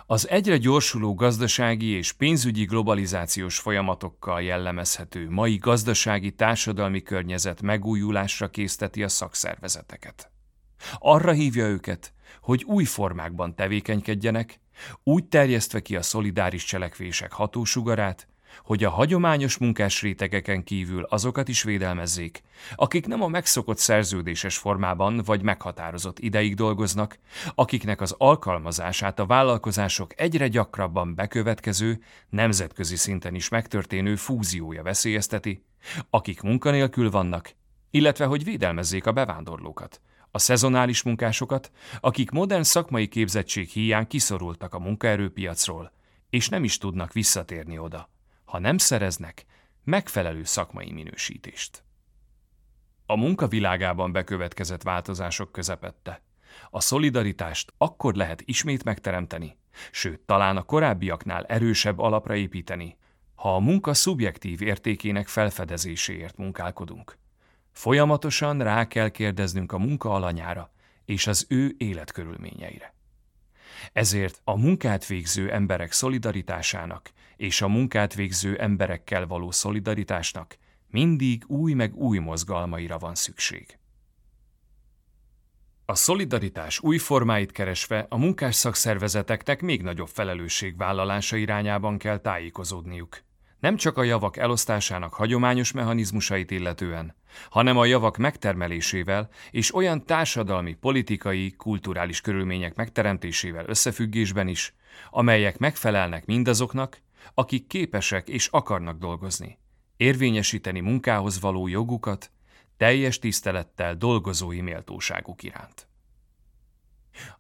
Az egyre gyorsuló gazdasági és pénzügyi globalizációs folyamatokkal jellemezhető mai gazdasági társadalmi környezet megújulásra készteti a szakszervezeteket. Arra hívja őket, hogy új formákban tevékenykedjenek, úgy terjesztve ki a szolidáris cselekvések hatósugarát, hogy a hagyományos munkás rétegeken kívül azokat is védelmezzék, akik nem a megszokott szerződéses formában vagy meghatározott ideig dolgoznak, akiknek az alkalmazását a vállalkozások egyre gyakrabban bekövetkező, nemzetközi szinten is megtörténő fúziója veszélyezteti, akik munkanélkül vannak, illetve hogy védelmezzék a bevándorlókat, a szezonális munkásokat, akik modern szakmai képzettség hiány kiszorultak a munkaerőpiacról, és nem is tudnak visszatérni oda ha nem szereznek megfelelő szakmai minősítést. A munkavilágában bekövetkezett változások közepette. A szolidaritást akkor lehet ismét megteremteni, sőt, talán a korábbiaknál erősebb alapra építeni, ha a munka szubjektív értékének felfedezéséért munkálkodunk. Folyamatosan rá kell kérdeznünk a munka alanyára és az ő életkörülményeire. Ezért a munkát végző emberek szolidaritásának és a munkát végző emberekkel való szolidaritásnak mindig új meg új mozgalmaira van szükség. A szolidaritás új formáit keresve a munkás szakszervezeteknek még nagyobb felelősségvállalása irányában kell tájékozódniuk nem csak a javak elosztásának hagyományos mechanizmusait illetően, hanem a javak megtermelésével és olyan társadalmi, politikai, kulturális körülmények megteremtésével összefüggésben is, amelyek megfelelnek mindazoknak, akik képesek és akarnak dolgozni, érvényesíteni munkához való jogukat, teljes tisztelettel dolgozói méltóságuk iránt.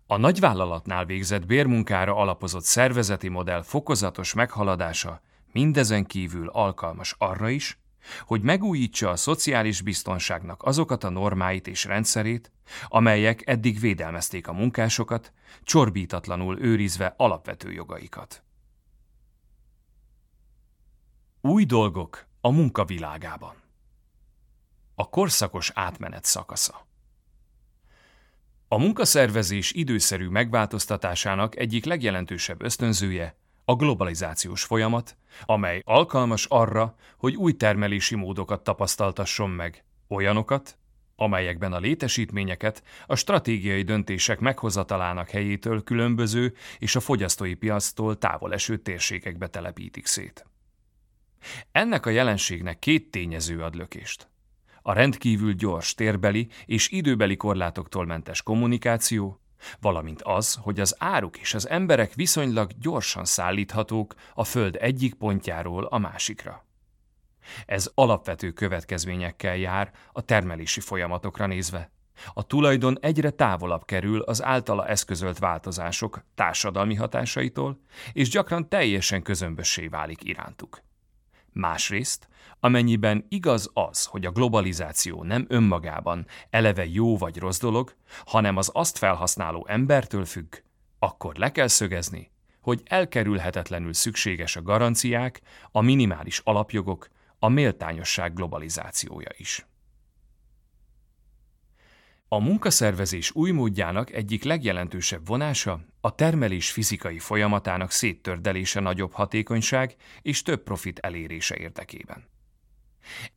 A nagyvállalatnál végzett bérmunkára alapozott szervezeti modell fokozatos meghaladása Mindezen kívül alkalmas arra is, hogy megújítsa a szociális biztonságnak azokat a normáit és rendszerét, amelyek eddig védelmezték a munkásokat, csorbítatlanul őrizve alapvető jogaikat. Új dolgok a munkavilágában. A korszakos átmenet szakasza. A munkaszervezés időszerű megváltoztatásának egyik legjelentősebb ösztönzője a globalizációs folyamat, amely alkalmas arra, hogy új termelési módokat tapasztaltasson meg, olyanokat, amelyekben a létesítményeket a stratégiai döntések meghozatalának helyétől különböző és a fogyasztói piactól távol eső térségekbe telepítik szét. Ennek a jelenségnek két tényező ad lökést. A rendkívül gyors térbeli és időbeli korlátoktól mentes kommunikáció, valamint az, hogy az áruk és az emberek viszonylag gyorsan szállíthatók a Föld egyik pontjáról a másikra. Ez alapvető következményekkel jár a termelési folyamatokra nézve. A tulajdon egyre távolabb kerül az általa eszközölt változások társadalmi hatásaitól, és gyakran teljesen közömbössé válik irántuk. Másrészt, amennyiben igaz az, hogy a globalizáció nem önmagában eleve jó vagy rossz dolog, hanem az azt felhasználó embertől függ, akkor le kell szögezni, hogy elkerülhetetlenül szükséges a garanciák, a minimális alapjogok, a méltányosság globalizációja is. A munkaszervezés új módjának egyik legjelentősebb vonása a termelés fizikai folyamatának széttördelése nagyobb hatékonyság és több profit elérése érdekében.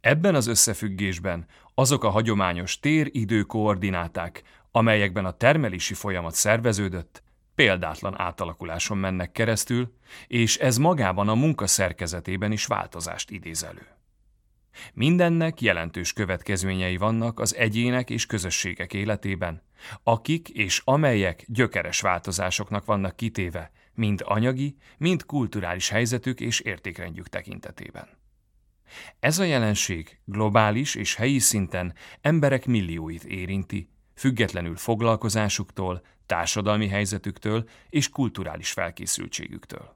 Ebben az összefüggésben azok a hagyományos tér-idő koordináták, amelyekben a termelési folyamat szerveződött, példátlan átalakuláson mennek keresztül, és ez magában a munka szerkezetében is változást idéz elő. Mindennek jelentős következményei vannak az egyének és közösségek életében, akik és amelyek gyökeres változásoknak vannak kitéve, mind anyagi, mind kulturális helyzetük és értékrendjük tekintetében. Ez a jelenség globális és helyi szinten emberek millióit érinti, függetlenül foglalkozásuktól, társadalmi helyzetüktől és kulturális felkészültségüktől.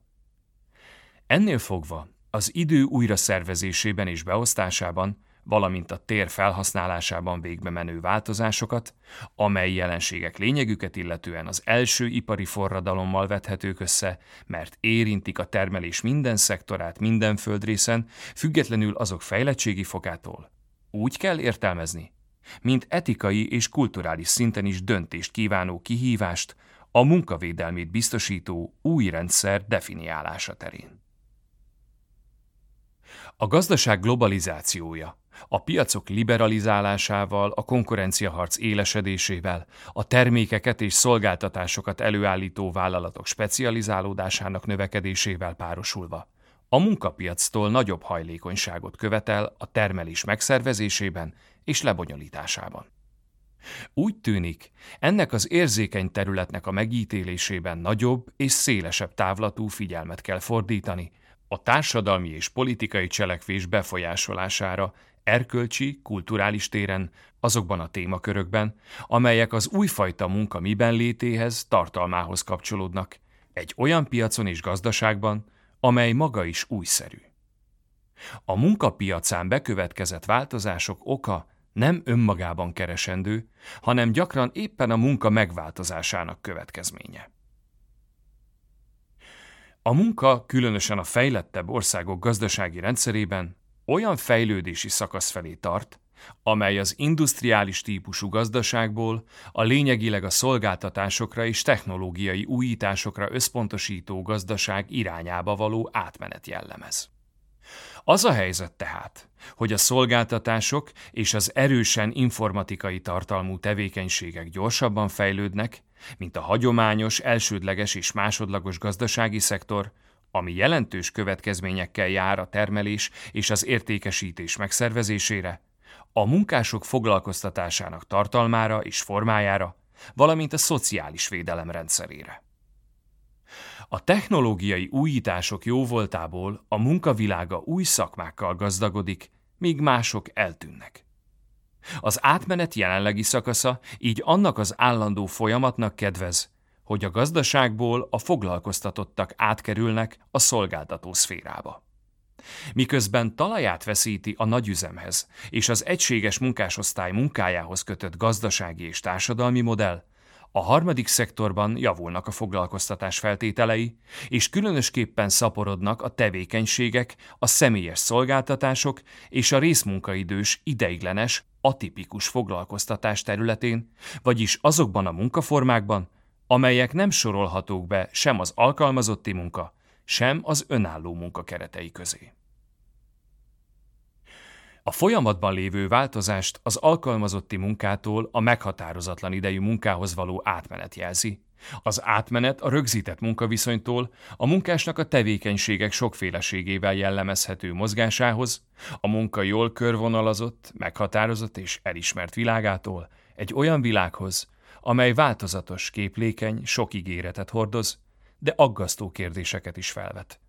Ennél fogva az idő újra szervezésében és beosztásában, valamint a tér felhasználásában végbe menő változásokat, amely jelenségek lényegüket illetően az első ipari forradalommal vethetők össze, mert érintik a termelés minden szektorát minden földrészen, függetlenül azok fejlettségi fokától. Úgy kell értelmezni, mint etikai és kulturális szinten is döntést kívánó kihívást a munkavédelmét biztosító új rendszer definiálása terén. A gazdaság globalizációja, a piacok liberalizálásával, a konkurenciaharc élesedésével, a termékeket és szolgáltatásokat előállító vállalatok specializálódásának növekedésével párosulva. A munkapiactól nagyobb hajlékonyságot követel a termelés megszervezésében és lebonyolításában. Úgy tűnik, ennek az érzékeny területnek a megítélésében nagyobb és szélesebb távlatú figyelmet kell fordítani, a társadalmi és politikai cselekvés befolyásolására, erkölcsi, kulturális téren, azokban a témakörökben, amelyek az újfajta munka miben létéhez, tartalmához kapcsolódnak, egy olyan piacon és gazdaságban, amely maga is újszerű. A munkapiacán bekövetkezett változások oka nem önmagában keresendő, hanem gyakran éppen a munka megváltozásának következménye. A munka, különösen a fejlettebb országok gazdasági rendszerében olyan fejlődési szakasz felé tart, amely az industriális típusú gazdaságból a lényegileg a szolgáltatásokra és technológiai újításokra összpontosító gazdaság irányába való átmenet jellemez. Az a helyzet tehát, hogy a szolgáltatások és az erősen informatikai tartalmú tevékenységek gyorsabban fejlődnek, mint a hagyományos, elsődleges és másodlagos gazdasági szektor, ami jelentős következményekkel jár a termelés és az értékesítés megszervezésére, a munkások foglalkoztatásának tartalmára és formájára, valamint a szociális védelem rendszerére. A technológiai újítások jóvoltából a munkavilága új szakmákkal gazdagodik, míg mások eltűnnek. Az átmenet jelenlegi szakasza így annak az állandó folyamatnak kedvez, hogy a gazdaságból a foglalkoztatottak átkerülnek a szolgáltató szférába. Miközben talaját veszíti a nagyüzemhez és az egységes munkásosztály munkájához kötött gazdasági és társadalmi modell, a harmadik szektorban javulnak a foglalkoztatás feltételei, és különösképpen szaporodnak a tevékenységek, a személyes szolgáltatások és a részmunkaidős, ideiglenes, atipikus foglalkoztatás területén, vagyis azokban a munkaformákban, amelyek nem sorolhatók be sem az alkalmazotti munka, sem az önálló munka keretei közé. A folyamatban lévő változást az alkalmazotti munkától a meghatározatlan idejű munkához való átmenet jelzi. Az átmenet a rögzített munkaviszonytól a munkásnak a tevékenységek sokféleségével jellemezhető mozgásához, a munka jól körvonalazott, meghatározott és elismert világától egy olyan világhoz, amely változatos, képlékeny, sok ígéretet hordoz, de aggasztó kérdéseket is felvet.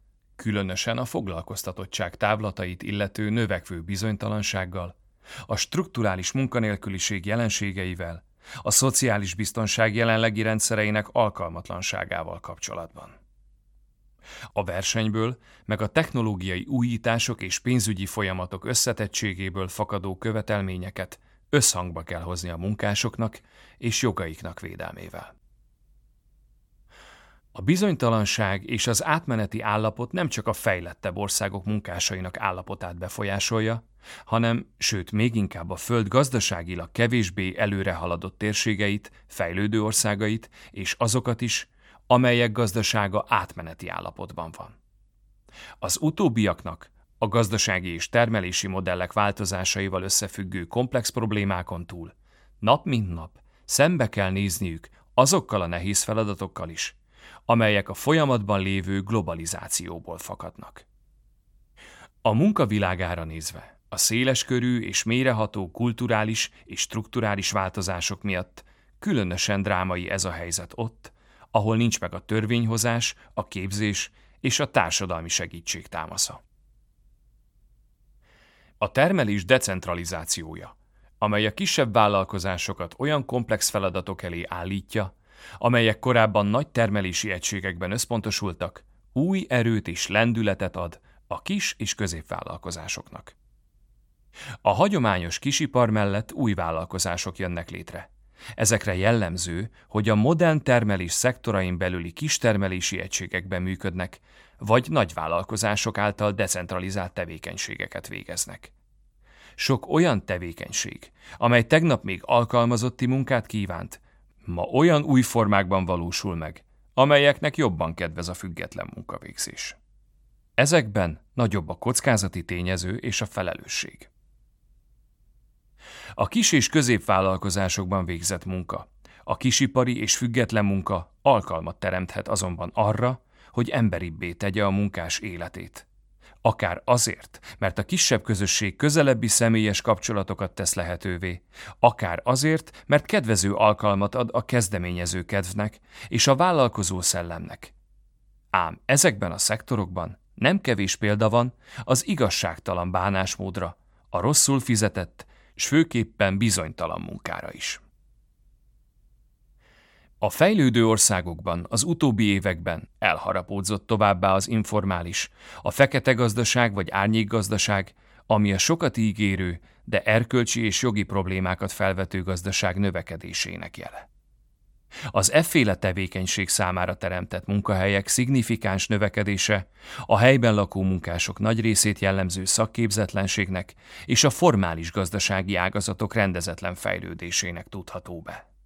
Különösen a foglalkoztatottság távlatait illető növekvő bizonytalansággal, a strukturális munkanélküliség jelenségeivel, a szociális biztonság jelenlegi rendszereinek alkalmatlanságával kapcsolatban. A versenyből, meg a technológiai újítások és pénzügyi folyamatok összetettségéből fakadó követelményeket összhangba kell hozni a munkásoknak és jogaiknak védelmével. A bizonytalanság és az átmeneti állapot nem csak a fejlettebb országok munkásainak állapotát befolyásolja, hanem, sőt még inkább a föld gazdaságilag kevésbé előre haladott térségeit, fejlődő országait és azokat is, amelyek gazdasága átmeneti állapotban van. Az utóbbiaknak a gazdasági és termelési modellek változásaival összefüggő komplex problémákon túl nap mint nap szembe kell nézniük azokkal a nehéz feladatokkal is, amelyek a folyamatban lévő globalizációból fakadnak. A munkavilágára nézve, a széleskörű és méreható kulturális és strukturális változások miatt különösen drámai ez a helyzet ott, ahol nincs meg a törvényhozás, a képzés és a társadalmi segítség támasza. A termelés decentralizációja, amely a kisebb vállalkozásokat olyan komplex feladatok elé állítja, amelyek korábban nagy termelési egységekben összpontosultak, új erőt és lendületet ad a kis és középvállalkozásoknak. A hagyományos kisipar mellett új vállalkozások jönnek létre. Ezekre jellemző, hogy a modern termelés szektorain belüli kistermelési egységekben működnek, vagy nagy vállalkozások által decentralizált tevékenységeket végeznek. Sok olyan tevékenység, amely tegnap még alkalmazotti munkát kívánt, ma olyan új formákban valósul meg, amelyeknek jobban kedvez a független munkavégzés. Ezekben nagyobb a kockázati tényező és a felelősség. A kis- és középvállalkozásokban végzett munka, a kisipari és független munka alkalmat teremthet azonban arra, hogy emberibbé tegye a munkás életét. Akár azért, mert a kisebb közösség közelebbi személyes kapcsolatokat tesz lehetővé, akár azért, mert kedvező alkalmat ad a kezdeményező kedvnek és a vállalkozó szellemnek. Ám ezekben a szektorokban nem kevés példa van az igazságtalan bánásmódra, a rosszul fizetett, és főképpen bizonytalan munkára is. A fejlődő országokban az utóbbi években elharapódzott továbbá az informális, a fekete gazdaság vagy árnyékgazdaság, ami a sokat ígérő, de erkölcsi és jogi problémákat felvető gazdaság növekedésének jele. Az efféle tevékenység számára teremtett munkahelyek szignifikáns növekedése a helyben lakó munkások nagy részét jellemző szakképzetlenségnek és a formális gazdasági ágazatok rendezetlen fejlődésének tudható be.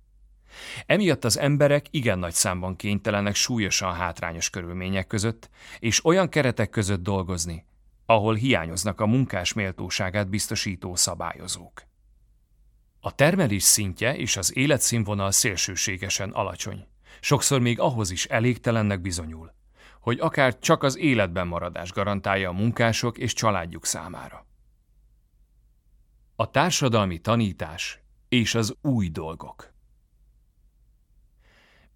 Emiatt az emberek igen nagy számban kénytelenek súlyosan hátrányos körülmények között és olyan keretek között dolgozni, ahol hiányoznak a munkás méltóságát biztosító szabályozók. A termelés szintje és az életszínvonal szélsőségesen alacsony. Sokszor még ahhoz is elégtelennek bizonyul, hogy akár csak az életben maradás garantálja a munkások és családjuk számára. A társadalmi tanítás és az új dolgok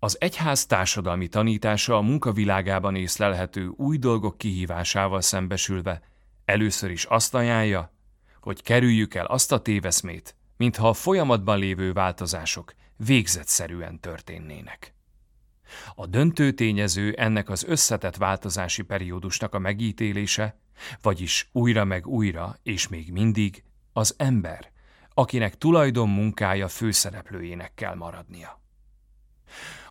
Az egyház társadalmi tanítása a munkavilágában észlelhető új dolgok kihívásával szembesülve először is azt ajánlja, hogy kerüljük el azt a téveszmét, mintha a folyamatban lévő változások végzetszerűen történnének. A döntő tényező ennek az összetett változási periódusnak a megítélése, vagyis újra meg újra, és még mindig az ember, akinek tulajdon munkája főszereplőjének kell maradnia.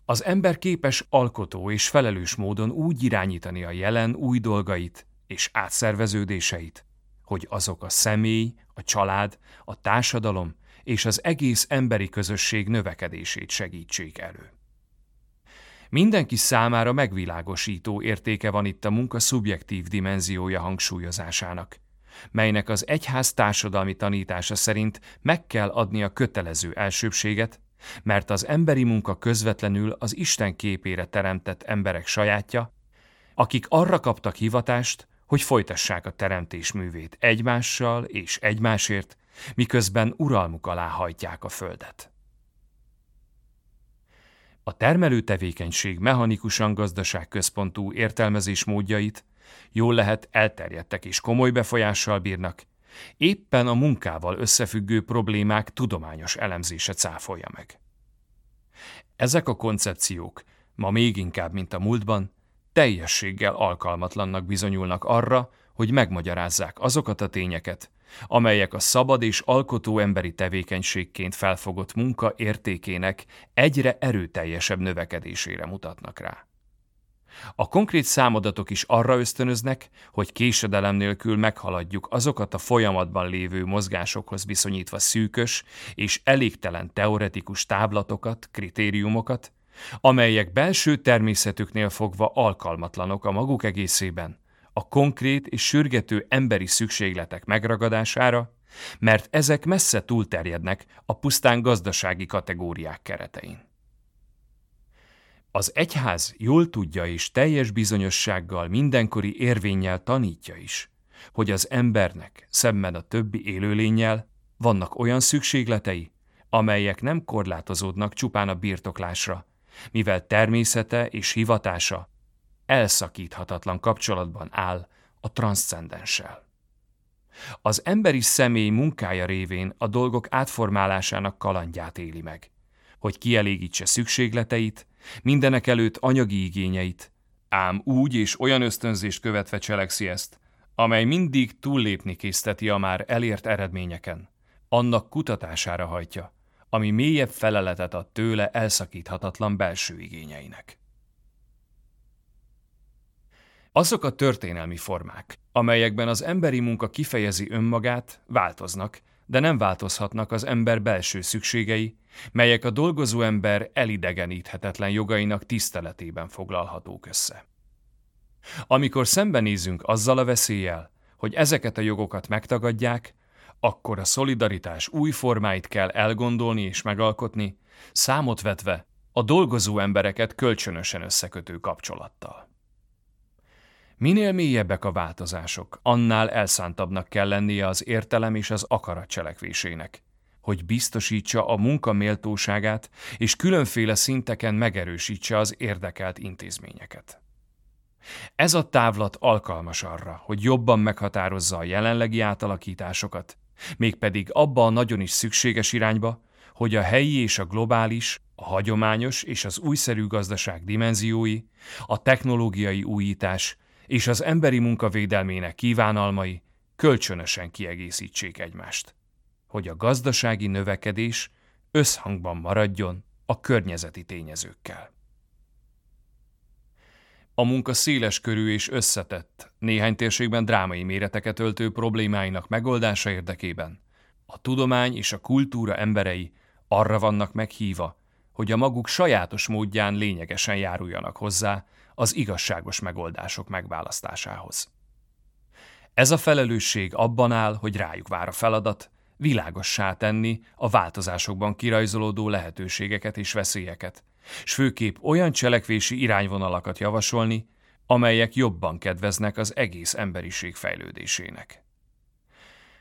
Az ember képes alkotó és felelős módon úgy irányítani a jelen új dolgait és átszerveződéseit, hogy azok a személy, a család, a társadalom és az egész emberi közösség növekedését segítsék elő. Mindenki számára megvilágosító értéke van itt a munka szubjektív dimenziója hangsúlyozásának, melynek az egyház társadalmi tanítása szerint meg kell adni a kötelező elsőbséget, mert az emberi munka közvetlenül az Isten képére teremtett emberek sajátja, akik arra kaptak hivatást, hogy folytassák a teremtés művét egymással és egymásért, miközben uralmuk alá hajtják a földet. A termelő tevékenység mechanikusan gazdaságközpontú értelmezés módjait jól lehet elterjedtek és komoly befolyással bírnak, éppen a munkával összefüggő problémák tudományos elemzése cáfolja meg. Ezek a koncepciók ma még inkább, mint a múltban, teljességgel alkalmatlannak bizonyulnak arra, hogy megmagyarázzák azokat a tényeket, amelyek a szabad és alkotó emberi tevékenységként felfogott munka értékének egyre erőteljesebb növekedésére mutatnak rá. A konkrét számadatok is arra ösztönöznek, hogy késedelem nélkül meghaladjuk azokat a folyamatban lévő mozgásokhoz viszonyítva szűkös és elégtelen teoretikus táblatokat, kritériumokat, amelyek belső természetüknél fogva alkalmatlanok a maguk egészében, a konkrét és sürgető emberi szükségletek megragadására, mert ezek messze túlterjednek a pusztán gazdasági kategóriák keretein. Az egyház jól tudja és teljes bizonyossággal mindenkori érvényel tanítja is, hogy az embernek szemben a többi élőlényel vannak olyan szükségletei, amelyek nem korlátozódnak csupán a birtoklásra, mivel természete és hivatása elszakíthatatlan kapcsolatban áll a transzcendenssel. Az emberi személy munkája révén a dolgok átformálásának kalandját éli meg, hogy kielégítse szükségleteit, mindenek előtt anyagi igényeit, ám úgy és olyan ösztönzést követve cselekszi ezt, amely mindig túllépni készteti a már elért eredményeken, annak kutatására hajtja, ami mélyebb feleletet ad tőle elszakíthatatlan belső igényeinek. Azok a történelmi formák, amelyekben az emberi munka kifejezi önmagát, változnak, de nem változhatnak az ember belső szükségei, melyek a dolgozó ember elidegeníthetetlen jogainak tiszteletében foglalhatók össze. Amikor szembenézünk azzal a veszéllyel, hogy ezeket a jogokat megtagadják, akkor a szolidaritás új formáit kell elgondolni és megalkotni, számot vetve a dolgozó embereket kölcsönösen összekötő kapcsolattal. Minél mélyebbek a változások, annál elszántabbnak kell lennie az értelem és az akarat cselekvésének, hogy biztosítsa a munka méltóságát és különféle szinteken megerősítse az érdekelt intézményeket. Ez a távlat alkalmas arra, hogy jobban meghatározza a jelenlegi átalakításokat, mégpedig abba a nagyon is szükséges irányba, hogy a helyi és a globális, a hagyományos és az újszerű gazdaság dimenziói, a technológiai újítás és az emberi munkavédelmének kívánalmai kölcsönösen kiegészítsék egymást, hogy a gazdasági növekedés összhangban maradjon a környezeti tényezőkkel. A munka széles körű és összetett, néhány térségben drámai méreteket öltő problémáinak megoldása érdekében a tudomány és a kultúra emberei arra vannak meghíva, hogy a maguk sajátos módján lényegesen járuljanak hozzá az igazságos megoldások megválasztásához. Ez a felelősség abban áll, hogy rájuk vár a feladat, világossá tenni a változásokban kirajzolódó lehetőségeket és veszélyeket, s főképp olyan cselekvési irányvonalakat javasolni, amelyek jobban kedveznek az egész emberiség fejlődésének.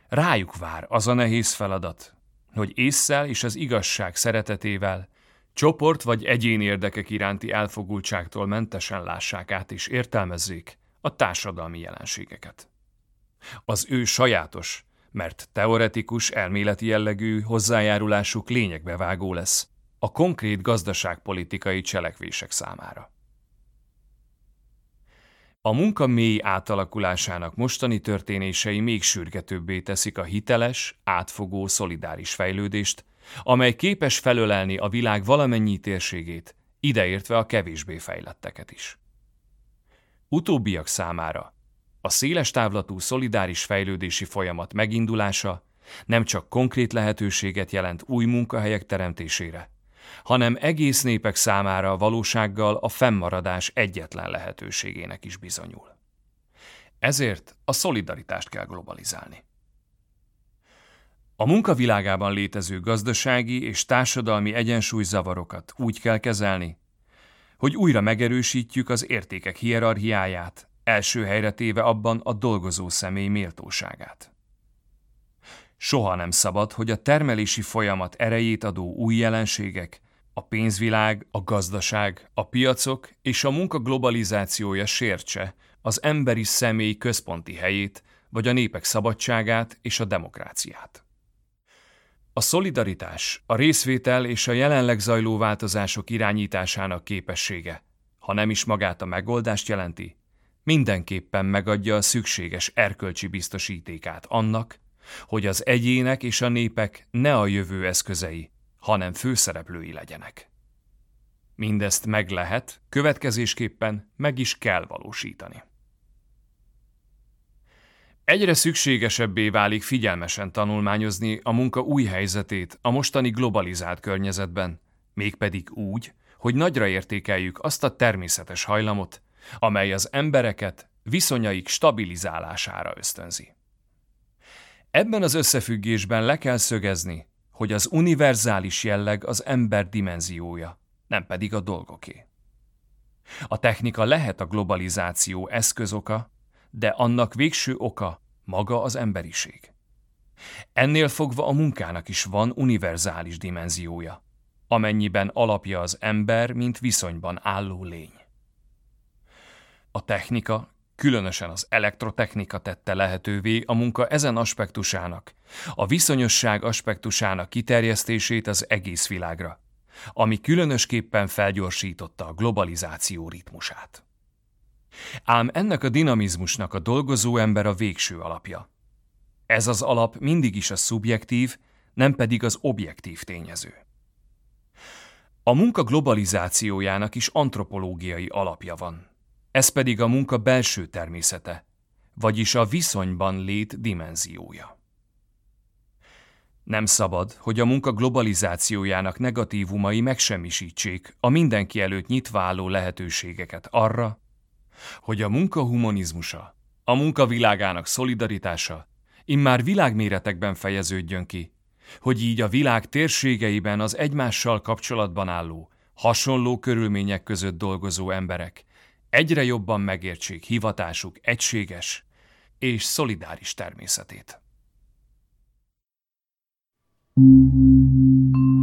Rájuk vár az a nehéz feladat, hogy észszel és az igazság szeretetével Csoport vagy egyén érdekek iránti elfogultságtól mentesen lássák át és értelmezzék a társadalmi jelenségeket. Az ő sajátos, mert teoretikus, elméleti jellegű hozzájárulásuk lényegbevágó lesz a konkrét gazdaságpolitikai cselekvések számára. A munka mély átalakulásának mostani történései még sürgetőbbé teszik a hiteles, átfogó, szolidáris fejlődést, amely képes felölelni a világ valamennyi térségét, ideértve a kevésbé fejletteket is. Utóbbiak számára a széles távlatú szolidáris fejlődési folyamat megindulása nem csak konkrét lehetőséget jelent új munkahelyek teremtésére, hanem egész népek számára a valósággal a fennmaradás egyetlen lehetőségének is bizonyul. Ezért a szolidaritást kell globalizálni. A munkavilágában létező gazdasági és társadalmi egyensúlyzavarokat úgy kell kezelni, hogy újra megerősítjük az értékek hierarchiáját, első helyre téve abban a dolgozó személy méltóságát. Soha nem szabad, hogy a termelési folyamat erejét adó új jelenségek a pénzvilág, a gazdaság, a piacok és a munka globalizációja sértse az emberi személy központi helyét, vagy a népek szabadságát és a demokráciát. A szolidaritás, a részvétel és a jelenleg zajló változások irányításának képessége, ha nem is magát a megoldást jelenti, mindenképpen megadja a szükséges erkölcsi biztosítékát annak, hogy az egyének és a népek ne a jövő eszközei, hanem főszereplői legyenek. Mindezt meg lehet, következésképpen meg is kell valósítani. Egyre szükségesebbé válik figyelmesen tanulmányozni a munka új helyzetét a mostani globalizált környezetben, mégpedig úgy, hogy nagyra értékeljük azt a természetes hajlamot, amely az embereket viszonyaik stabilizálására ösztönzi. Ebben az összefüggésben le kell szögezni, hogy az univerzális jelleg az ember dimenziója, nem pedig a dolgoké. A technika lehet a globalizáció eszközoka, de annak végső oka maga az emberiség. Ennél fogva a munkának is van univerzális dimenziója, amennyiben alapja az ember, mint viszonyban álló lény. A technika, különösen az elektrotechnika tette lehetővé a munka ezen aspektusának, a viszonyosság aspektusának kiterjesztését az egész világra, ami különösképpen felgyorsította a globalizáció ritmusát. Ám ennek a dinamizmusnak a dolgozó ember a végső alapja. Ez az alap mindig is a szubjektív, nem pedig az objektív tényező. A munka globalizációjának is antropológiai alapja van. Ez pedig a munka belső természete, vagyis a viszonyban lét dimenziója. Nem szabad, hogy a munka globalizációjának negatívumai megsemmisítsék a mindenki előtt nyitva álló lehetőségeket arra, hogy a munka humanizmusa, a munka világának szolidaritása immár világméretekben fejeződjön ki, hogy így a világ térségeiben az egymással kapcsolatban álló, hasonló körülmények között dolgozó emberek egyre jobban megértsék hivatásuk egységes és szolidáris természetét. Thank you.